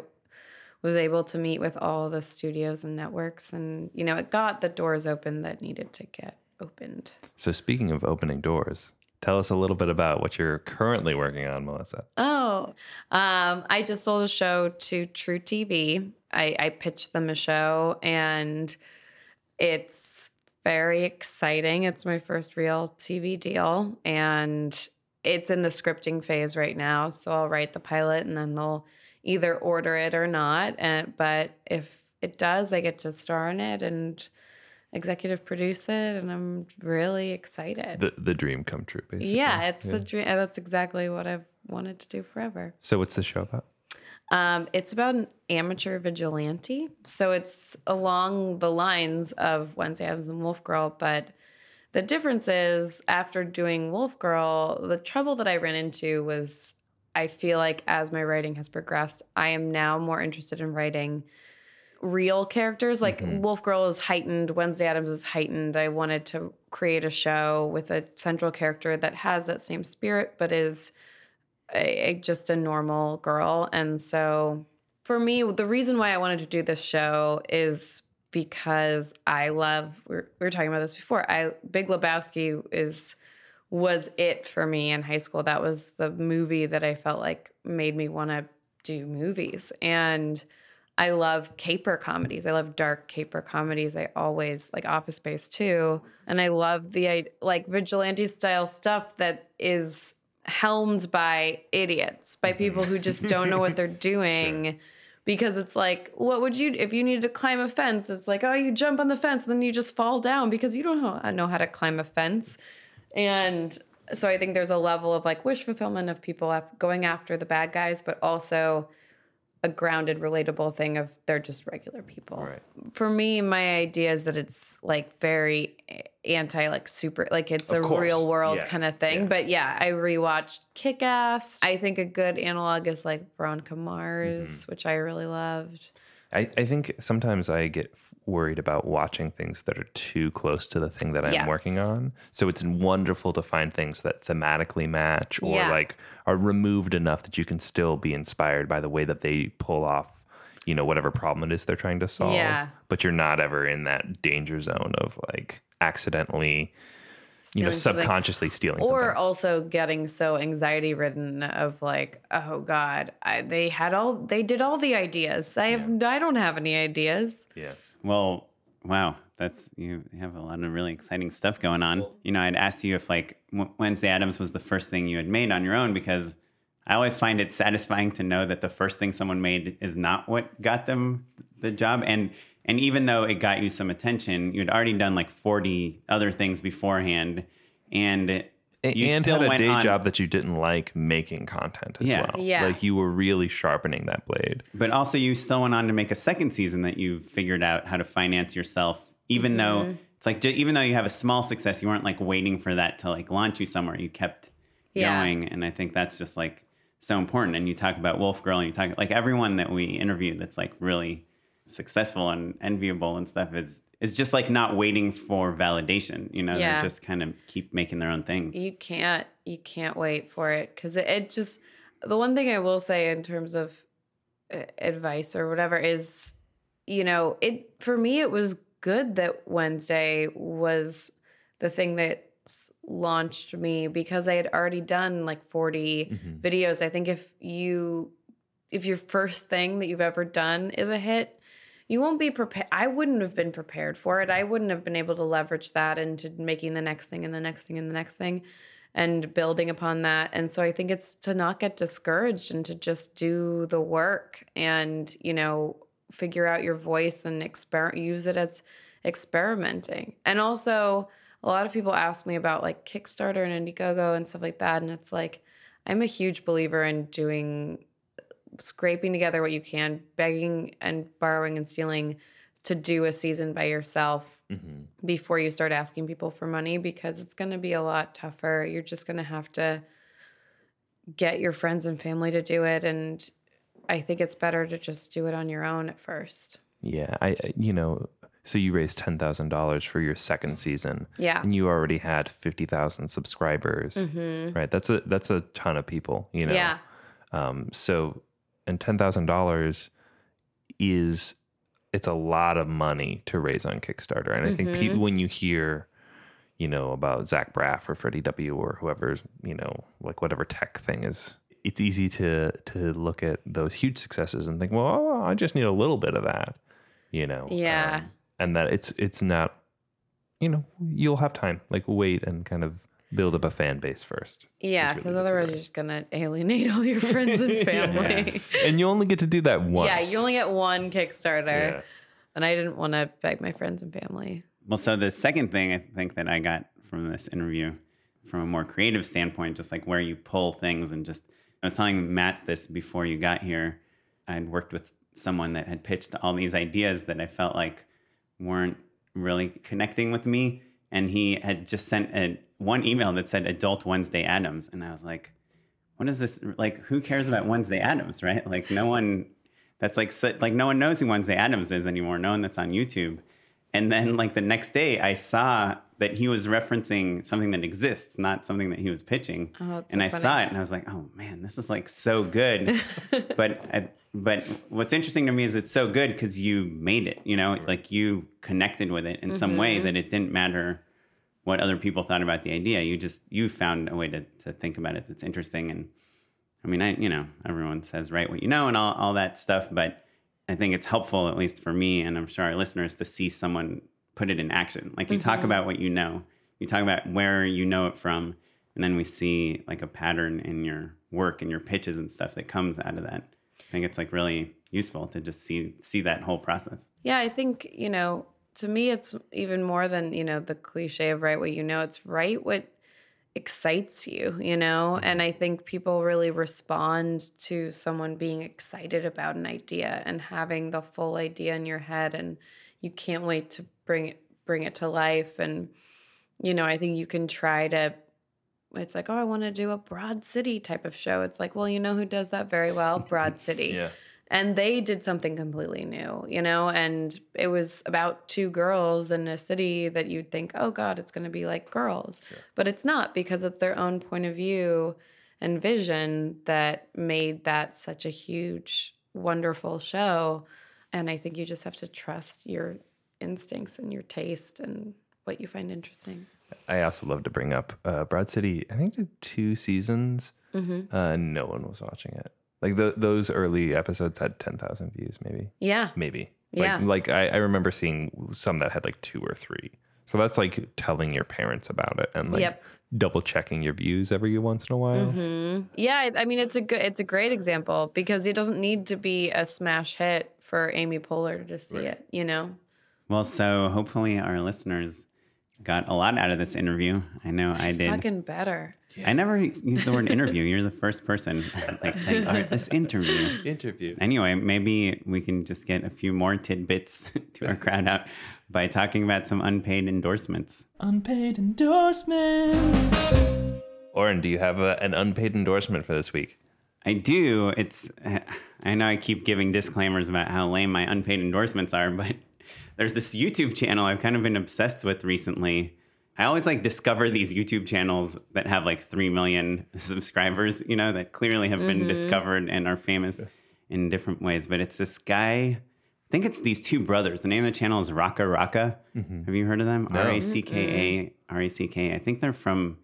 was able to meet with all the studios and networks, and you know it got the doors open that needed to get opened. So speaking of opening doors, tell us a little bit about what you're currently working on, Melissa. Oh, um, I just sold a show to truTV. I, I pitched them a show, and it's very exciting. It's my first real TV deal, and it's in the scripting phase right now. So I'll write the pilot, and then they'll either order it or not. And but if it does, I get to star in it and executive produce it, and I'm really excited. The the dream come true, basically. yeah, it's the dream. That's exactly what I've wanted to do forever. So what's the show about? Um, it's about an amateur vigilante. So it's along the lines of Wednesday Addams and Wolf Girl, but the difference is after doing Wolf Girl, the trouble that I ran into was I feel like as my writing has progressed, I am now more interested in writing real characters. Like Wolf Girl is heightened, Wednesday Addams is heightened. I wanted to create a show with a central character that has that same spirit, but is a, a- just a normal girl. And so for me, the reason why I wanted to do this show is because I love. We were, we were talking about this before. I Big Lebowski is was it for me in high school. That was the movie that I felt like made me want to do movies. And I love caper comedies. I love dark caper comedies. I always like Office Space too. And I love the like vigilante style stuff that is helmed by idiots, by mm-hmm. people who just don't know what they're doing. Because it's like, what would you if you needed to climb a fence? It's like, oh, you jump on the fence, then you just fall down because you don't know, uh, know how to climb a fence. And so I think there's a level of like wish fulfillment of people going after the bad guys, but also a grounded, relatable thing of they're just regular people. Right. For me, my idea is that it's like very anti, like super, like it's a course. real world Yeah. kind of thing. Yeah. But yeah, I rewatched Kick Ass. I think a good analog is like Veronica Mars, Mm-hmm. which I really loved. I, I think sometimes I get worried about watching things that are too close to the thing that I'm working on. So it's wonderful to find things that thematically match or Yeah. like are removed enough that you can still be inspired by the way that they pull off, you know, whatever problem it is they're trying to solve. Yeah. But you're not ever in that danger zone of like accidentally, you know, Stealing subconsciously stealing or something. also getting so anxiety ridden of like oh god I, they had all they did all the ideas i have i don't have any ideas Yeah. Well, wow, that's you have a lot of really exciting stuff going on. You know, I'd asked you if like Wednesday Addams was the first thing you had made on your own because I always find it satisfying to know that the first thing someone made is not what got them the job. And and even though it got you some attention, you'd already done like 40 other things beforehand. And A- you and still had a day on- job that you didn't like making content as Yeah. well. Yeah. Like you were really sharpening that blade. But also, you still went on to make a second season that you figured out how to finance yourself, even though mm-hmm. it's like, even though you have a small success, you weren't like waiting for that to like launch you somewhere. You kept Yeah. going. And I think that's just like so important. And you talk about Wolf Girl and you talk like everyone that we interview that's like really successful and enviable and stuff is, is just like not waiting for validation. You know, Yeah. they just kind of keep making their own things. you can't you can't wait for it because it, it just the one thing i will say in terms of uh, advice or whatever is you know it for me it was good that wednesday was the thing that launched me because i had already done like 40 videos i think if you if your first thing that you've ever done is a hit you won't be prepared. I wouldn't have been prepared for it. I wouldn't have been able to leverage that into making the next thing and the next thing and the next thing and building upon that. And so I think it's to not get discouraged and to just do the work and, you know, figure out your voice and exper- use it as experimenting. And also, a lot of people ask me about like Kickstarter and Indiegogo and stuff like that. And it's like, I'm a huge believer in doing scraping together what you can, begging and borrowing and stealing to do a season by yourself before you start asking people for money because it's going to be a lot tougher. You're just going to have to get your friends and family to do it. And I think it's better to just do it on your own at first. Yeah, I you know, so you raised ten thousand dollars for your second season. Yeah. and you already had fifty thousand subscribers. Right, that's a that's a ton of people. You know. Yeah. Um. So, and ten thousand dollars is it's a lot of money to raise on Kickstarter, and I think people when you hear, you know, about Zach Braff or Freddie W or whoever's, you know, like whatever tech thing is. It's easy to to look at those huge successes and think, well, oh, I just need a little bit of that, you know. Yeah. Um, and that it's it's not, you know, you'll have time. Like wait and kind of build up a fan base first. Yeah, because really otherwise you're just gonna alienate all your friends and family. and you only get to do that once. yeah, you only get one Kickstarter, Yeah. and I didn't want to beg my friends and family. Well, so the second thing I think that I got from this interview, from a more creative standpoint, just like where you pull things and just, I was telling Matt this before you got here. I'd worked with someone that had pitched all these ideas that I felt like weren't really connecting with me. And he had just sent a, one email that said Adult Wednesday Addams. And I was like, what is this? Like, who cares about Wednesday Addams, right? Like, no one, that's like, so- like, no one knows who Wednesday Addams is anymore. No one that's on YouTube. And then, like, the next day, I saw that he was referencing something that exists, not something that he was pitching. Oh, that's and so I funny. saw it and I was like, oh man, this is like so good. but I, but what's interesting to me is it's so good because you made it, you know, like you connected with it in some Mm-hmm. way that it didn't matter what other people thought about the idea. You just you found a way to to think about it that's interesting. And I mean, I you know, everyone says write what you know and all all that stuff, but I think it's helpful, at least for me, and I'm sure our listeners, to see someone put it in action. Like you Mm-hmm. talk about what you know, you talk about where you know it from, and then we see like a pattern in your work and your pitches and stuff that comes out of that. I think it's like really useful to just see see that whole process. Yeah, I think, you know, to me, it's even more than, you know, the cliche of write what you know. It's write what excites you, you know? Mm-hmm. And I think people really respond to someone being excited about an idea and having the full idea in your head and you can't wait to bring it bring it to life and you know, I think you can try to it's like, oh, I want to do a Broad City type of show. It's like, well, you know who does that very well? Broad City Yeah. And they did something completely new, you know, and it was about two girls in a city that you'd think, oh God, it's going to be like girls. But it's not because it's their own point of view and vision that made that such a huge, wonderful show. And I think you just have to trust your instincts and your taste and what you find interesting. I also love to bring up uh, Broad City. I think did two seasons. Mm-hmm. Uh, no one was watching it. Like th- those early episodes had ten thousand views, maybe, Yeah. maybe. Yeah. Like, like I, I remember seeing some that had like two or three. So that's like telling your parents about it and like Yep. double checking your views every once in a while. Mm-hmm. Yeah, I- I mean it's a good it's a great example because it doesn't need to be a smash hit for Amy Poehler to see it, you know. Well, so hopefully our listeners got a lot out of this interview. I know I did. Fucking better. I never used the word interview. You're the first person like saying, "All right, let's interview." Interview. Anyway, maybe we can just get a few more tidbits to our crowd out by talking about some unpaid endorsements. Unpaid endorsements. Oren, do you have a, an unpaid endorsement for this week? I do. It's I know I keep giving disclaimers about how lame my unpaid endorsements are, but there's this YouTube channel I've kind of been obsessed with recently. I always like discover these YouTube channels that have like 3 million subscribers, you know, that clearly have been mm-hmm. discovered and are famous in different ways, but it's this guy I think it's these two brothers. The name of the channel is Racka Racka. Mm-hmm. Have you heard of them? R A C K A R A C K. I think they're from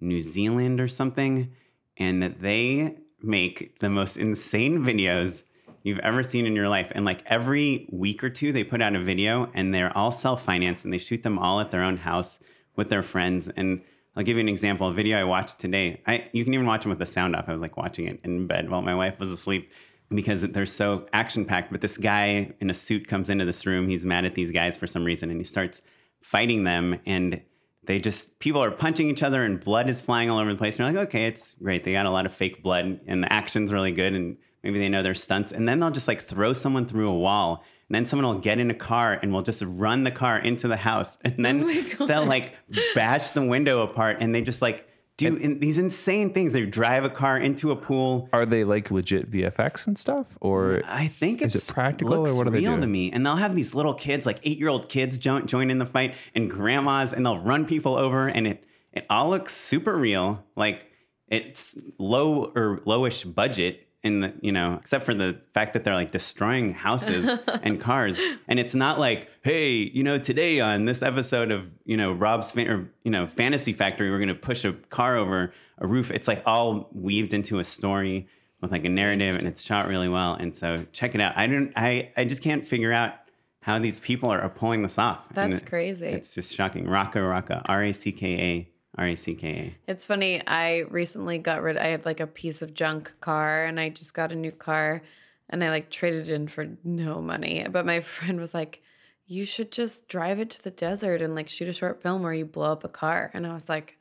New Zealand or something, and that they make the most insane videos you've ever seen in your life. And like every week or two, they put out a video, and they're all self financed, and they shoot them all at their own house with their friends. And I'll give you an example. A video I watched today. I you can even watch them with the sound off. I was like watching it in bed while my wife was asleep because they're so action packed. But this guy in a suit comes into this room. He's mad at these guys for some reason, and he starts fighting them. And they just people are punching each other, and blood is flying all over the place. And you're like, okay, it's great. They got a lot of fake blood, and the action's really good, and maybe they know their stunts. And then they'll just like throw someone through a wall. And then someone will get in a car and will just run the car into the house. And then they'll like bash the window apart and they just like do in, these insane things. They drive a car into a pool. Are they like legit VFX and stuff, or I think Is it's it practical, or looks what are they real to me. And they'll have these little kids, like eight year old kids, join, join in the fight, and grandmas, and they'll run people over, and it it all looks super real. Like it's low or lowish budget, in the you know except for the fact that they're like destroying houses and cars. And it's not like hey you know today on this episode of you know rob's fan- or you know fantasy factory we're going to push a car over a roof. It's like all weaved into a story with like a narrative and it's shot really well. And so check it out. I don't i i just can't figure out how these people are pulling this off. That's crazy. it's just shocking. Racka racka r-a-c-k-a r-a-c-k-a It's funny. I recently got rid. I had like a piece of junk car, and I just got a new car, and I like traded it in for no money. But my friend was like, "You should just drive it to the desert and like shoot a short film where you blow up a car." And I was like,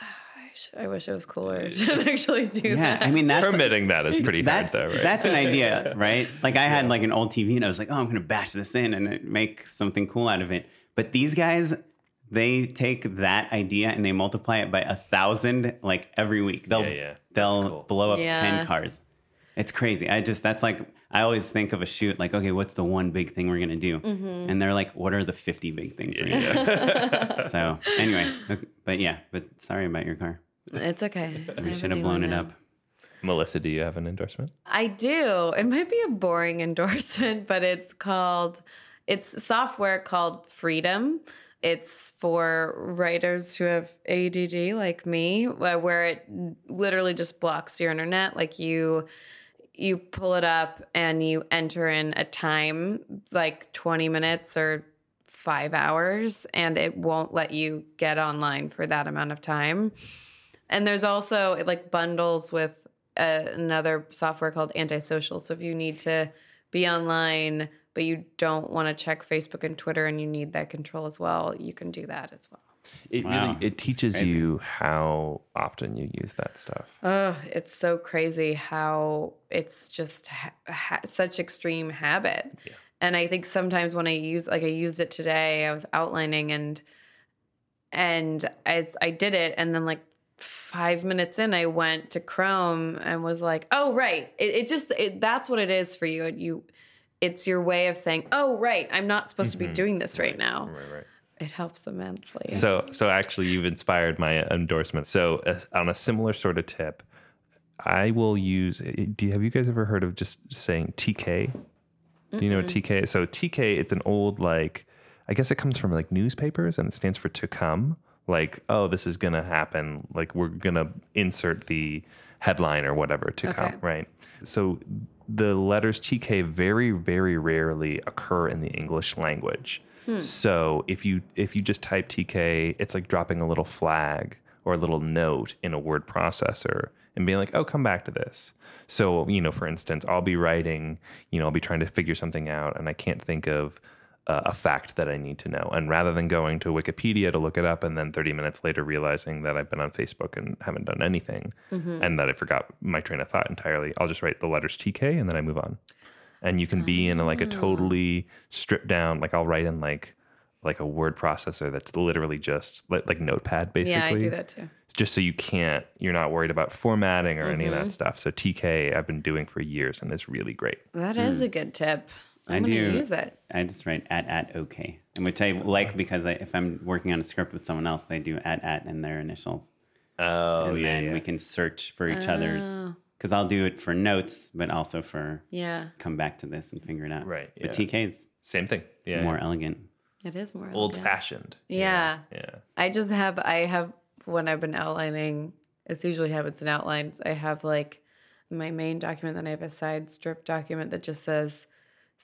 "Ah, I, wish it was cooler to actually do yeah that. i mean that's Permitting that is pretty hard, that's though, right? that's an idea, right? Like I had like an old TV and I was like, oh, I'm gonna bash this in and make something cool out of it. But these guys, they take that idea and they multiply it by a thousand like every week. They'll Yeah, yeah. They'll cool. blow up Yeah. ten cars. It's crazy. I just that's like I always think of a shoot like, okay, what's the one big thing we're gonna do? Mm-hmm. And they're like, what are the fifty big things we're gonna do? So anyway, okay, but yeah, but sorry about your car. It's okay. We should a have blown it now. up. Melissa, do you have an endorsement? I do. It might be a boring endorsement, but it's called it's software called Freedom. It's for writers who have ADD like me, where it literally just blocks your internet. Like you you pull it up and you enter in a time like 20 minutes or 5 hours and it won't let you get online for that amount of time. And there's also it like bundles with uh, another software called Antisocial. So if you need to be online but you don't want to check Facebook and Twitter and you need that control as well, you can do that as well. It Wow. really it teaches you how often you use that stuff. Oh, it's so crazy how it's just ha- ha- such extreme habit. And I think sometimes when I use like I used it today, I was outlining and and as I did it and then like 5 minutes in I went to Chrome and was like, "Oh, right. It, it just it, that's what it is for you. You it's your way of saying, "Oh, right. I'm not supposed to be doing this right now." Right, right. It helps immensely. So, so actually, you've inspired my endorsement. So, uh, on a similar sort of tip, I will use. Do you have you guys ever heard of just saying TK? Do you know what TK is? So TK, it's an old like, I guess it comes from like newspapers, and it stands for to come. Like, oh, this is gonna happen. Like, we're gonna insert the headline or whatever to Okay. come, right? So the letters TK very, very rarely occur in the English language. Hmm. So if you if you just type TK, it's like dropping a little flag or a little note in a word processor and being like, "Oh, come back to this." So, you know, for instance, I'll be writing, you know, I'll be trying to figure something out and I can't think of uh, a fact that I need to know. And rather than going to Wikipedia to look it up and then 30 minutes later realizing that I've been on Facebook and haven't done anything and that I forgot my train of thought entirely, I'll just write the letters TK and then I move on. And you can be in like a totally stripped down, like I'll write in like like a word processor that's literally just like, like notepad basically yeah, I do that too. just so you can't you're not worried about formatting or any of Mm-hmm. that stuff so tk i've been doing for years and it's really great That is a good tip. I I'm going do. use it. I just write at at okay, which I like because I, if I'm working on a script with someone else, they do at at and their initials, oh and then we can search for each other's. Oh. Because I'll do it for notes, but also for Yeah, come back to this and figure it out. Right, But yeah. TK is same thing yeah more elegant. it is more old elegant. fashioned Yeah. yeah I just have I have when I've been outlining. It's usually happens in outlines. I have like my main document, then I have a side strip document that just says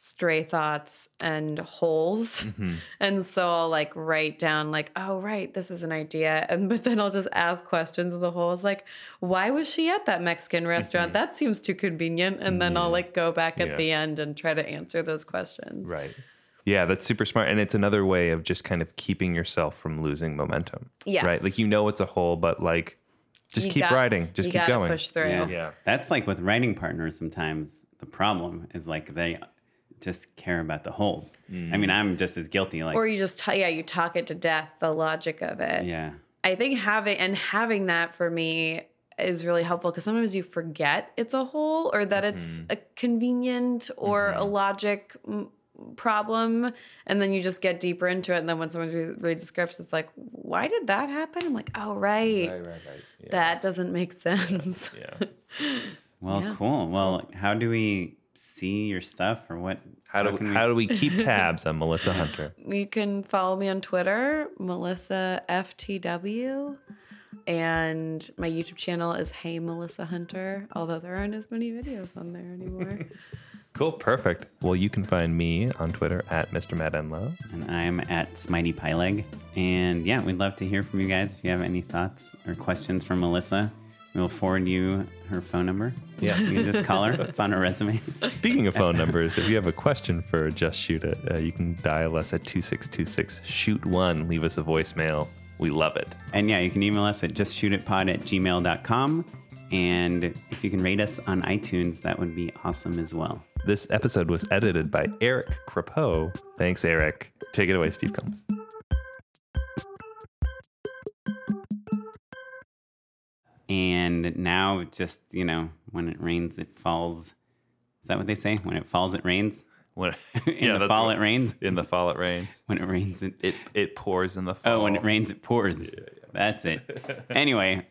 stray thoughts and holes. Mm-hmm. And so I'll like write down like, oh right, this is an idea. And but then I'll just ask questions of the holes like, why was she at that Mexican restaurant? That seems too convenient. And then I'll like go back at Mm-hmm. Yeah. the end and try to answer those questions. right yeah that's super smart and it's another way of just kind of keeping yourself from losing momentum Yes. right like you know it's a hole but like just You keep got- writing just you keep going push through. Yeah. Yeah. That's like with writing partners sometimes the problem is like they just care about the holes. I Mm. mean, I'm just as guilty. Like, Or you just t- yeah, you talk it to death, the logic of it. yeah. I think having and having that for me is really helpful because sometimes you forget it's a hole or that it's Mm-hmm. a convenient or a logic mm, problem, and then you just get deeper into it. And then when someone re- reads the scripts, it's like, why did that happen? I'm like, oh right, right right right yeah. that doesn't make sense. yeah Well, Yeah. cool. Well, how do we see your stuff or what? How do can how do we keep tabs on Melissa Hunter? You can follow me on Twitter, Melissa FTW. And my YouTube channel is Hey Melissa Hunter, although there aren't as many videos on there anymore. Cool, perfect. Well, you can find me on Twitter at Mr. Matt Enlow. And I'm at Smitey Pyleg. And yeah, we'd love to hear from you guys if you have any thoughts or questions for Melissa. We'll forward you her phone number. Yeah. You can just call her. It's on her resume. Speaking of phone numbers, if you have a question for Just Shoot It, uh, you can dial us at 2626 Shoot One. Leave us a voicemail. We love it. And yeah, you can email us at justshootitpod at gmail.com. And if you can rate us on iTunes, that would be awesome as well. This episode was edited by Eric Crepeau. Thanks, Eric. Take it away, Steve Combs. And now, just, you know, when it rains, it falls. Is that what they say? When it falls, it rains? When, In the fall, what- it rains? In the fall, it rains. When it rains, it. It it pours in the fall. Oh, when it rains, it pours. That's it. Anyway,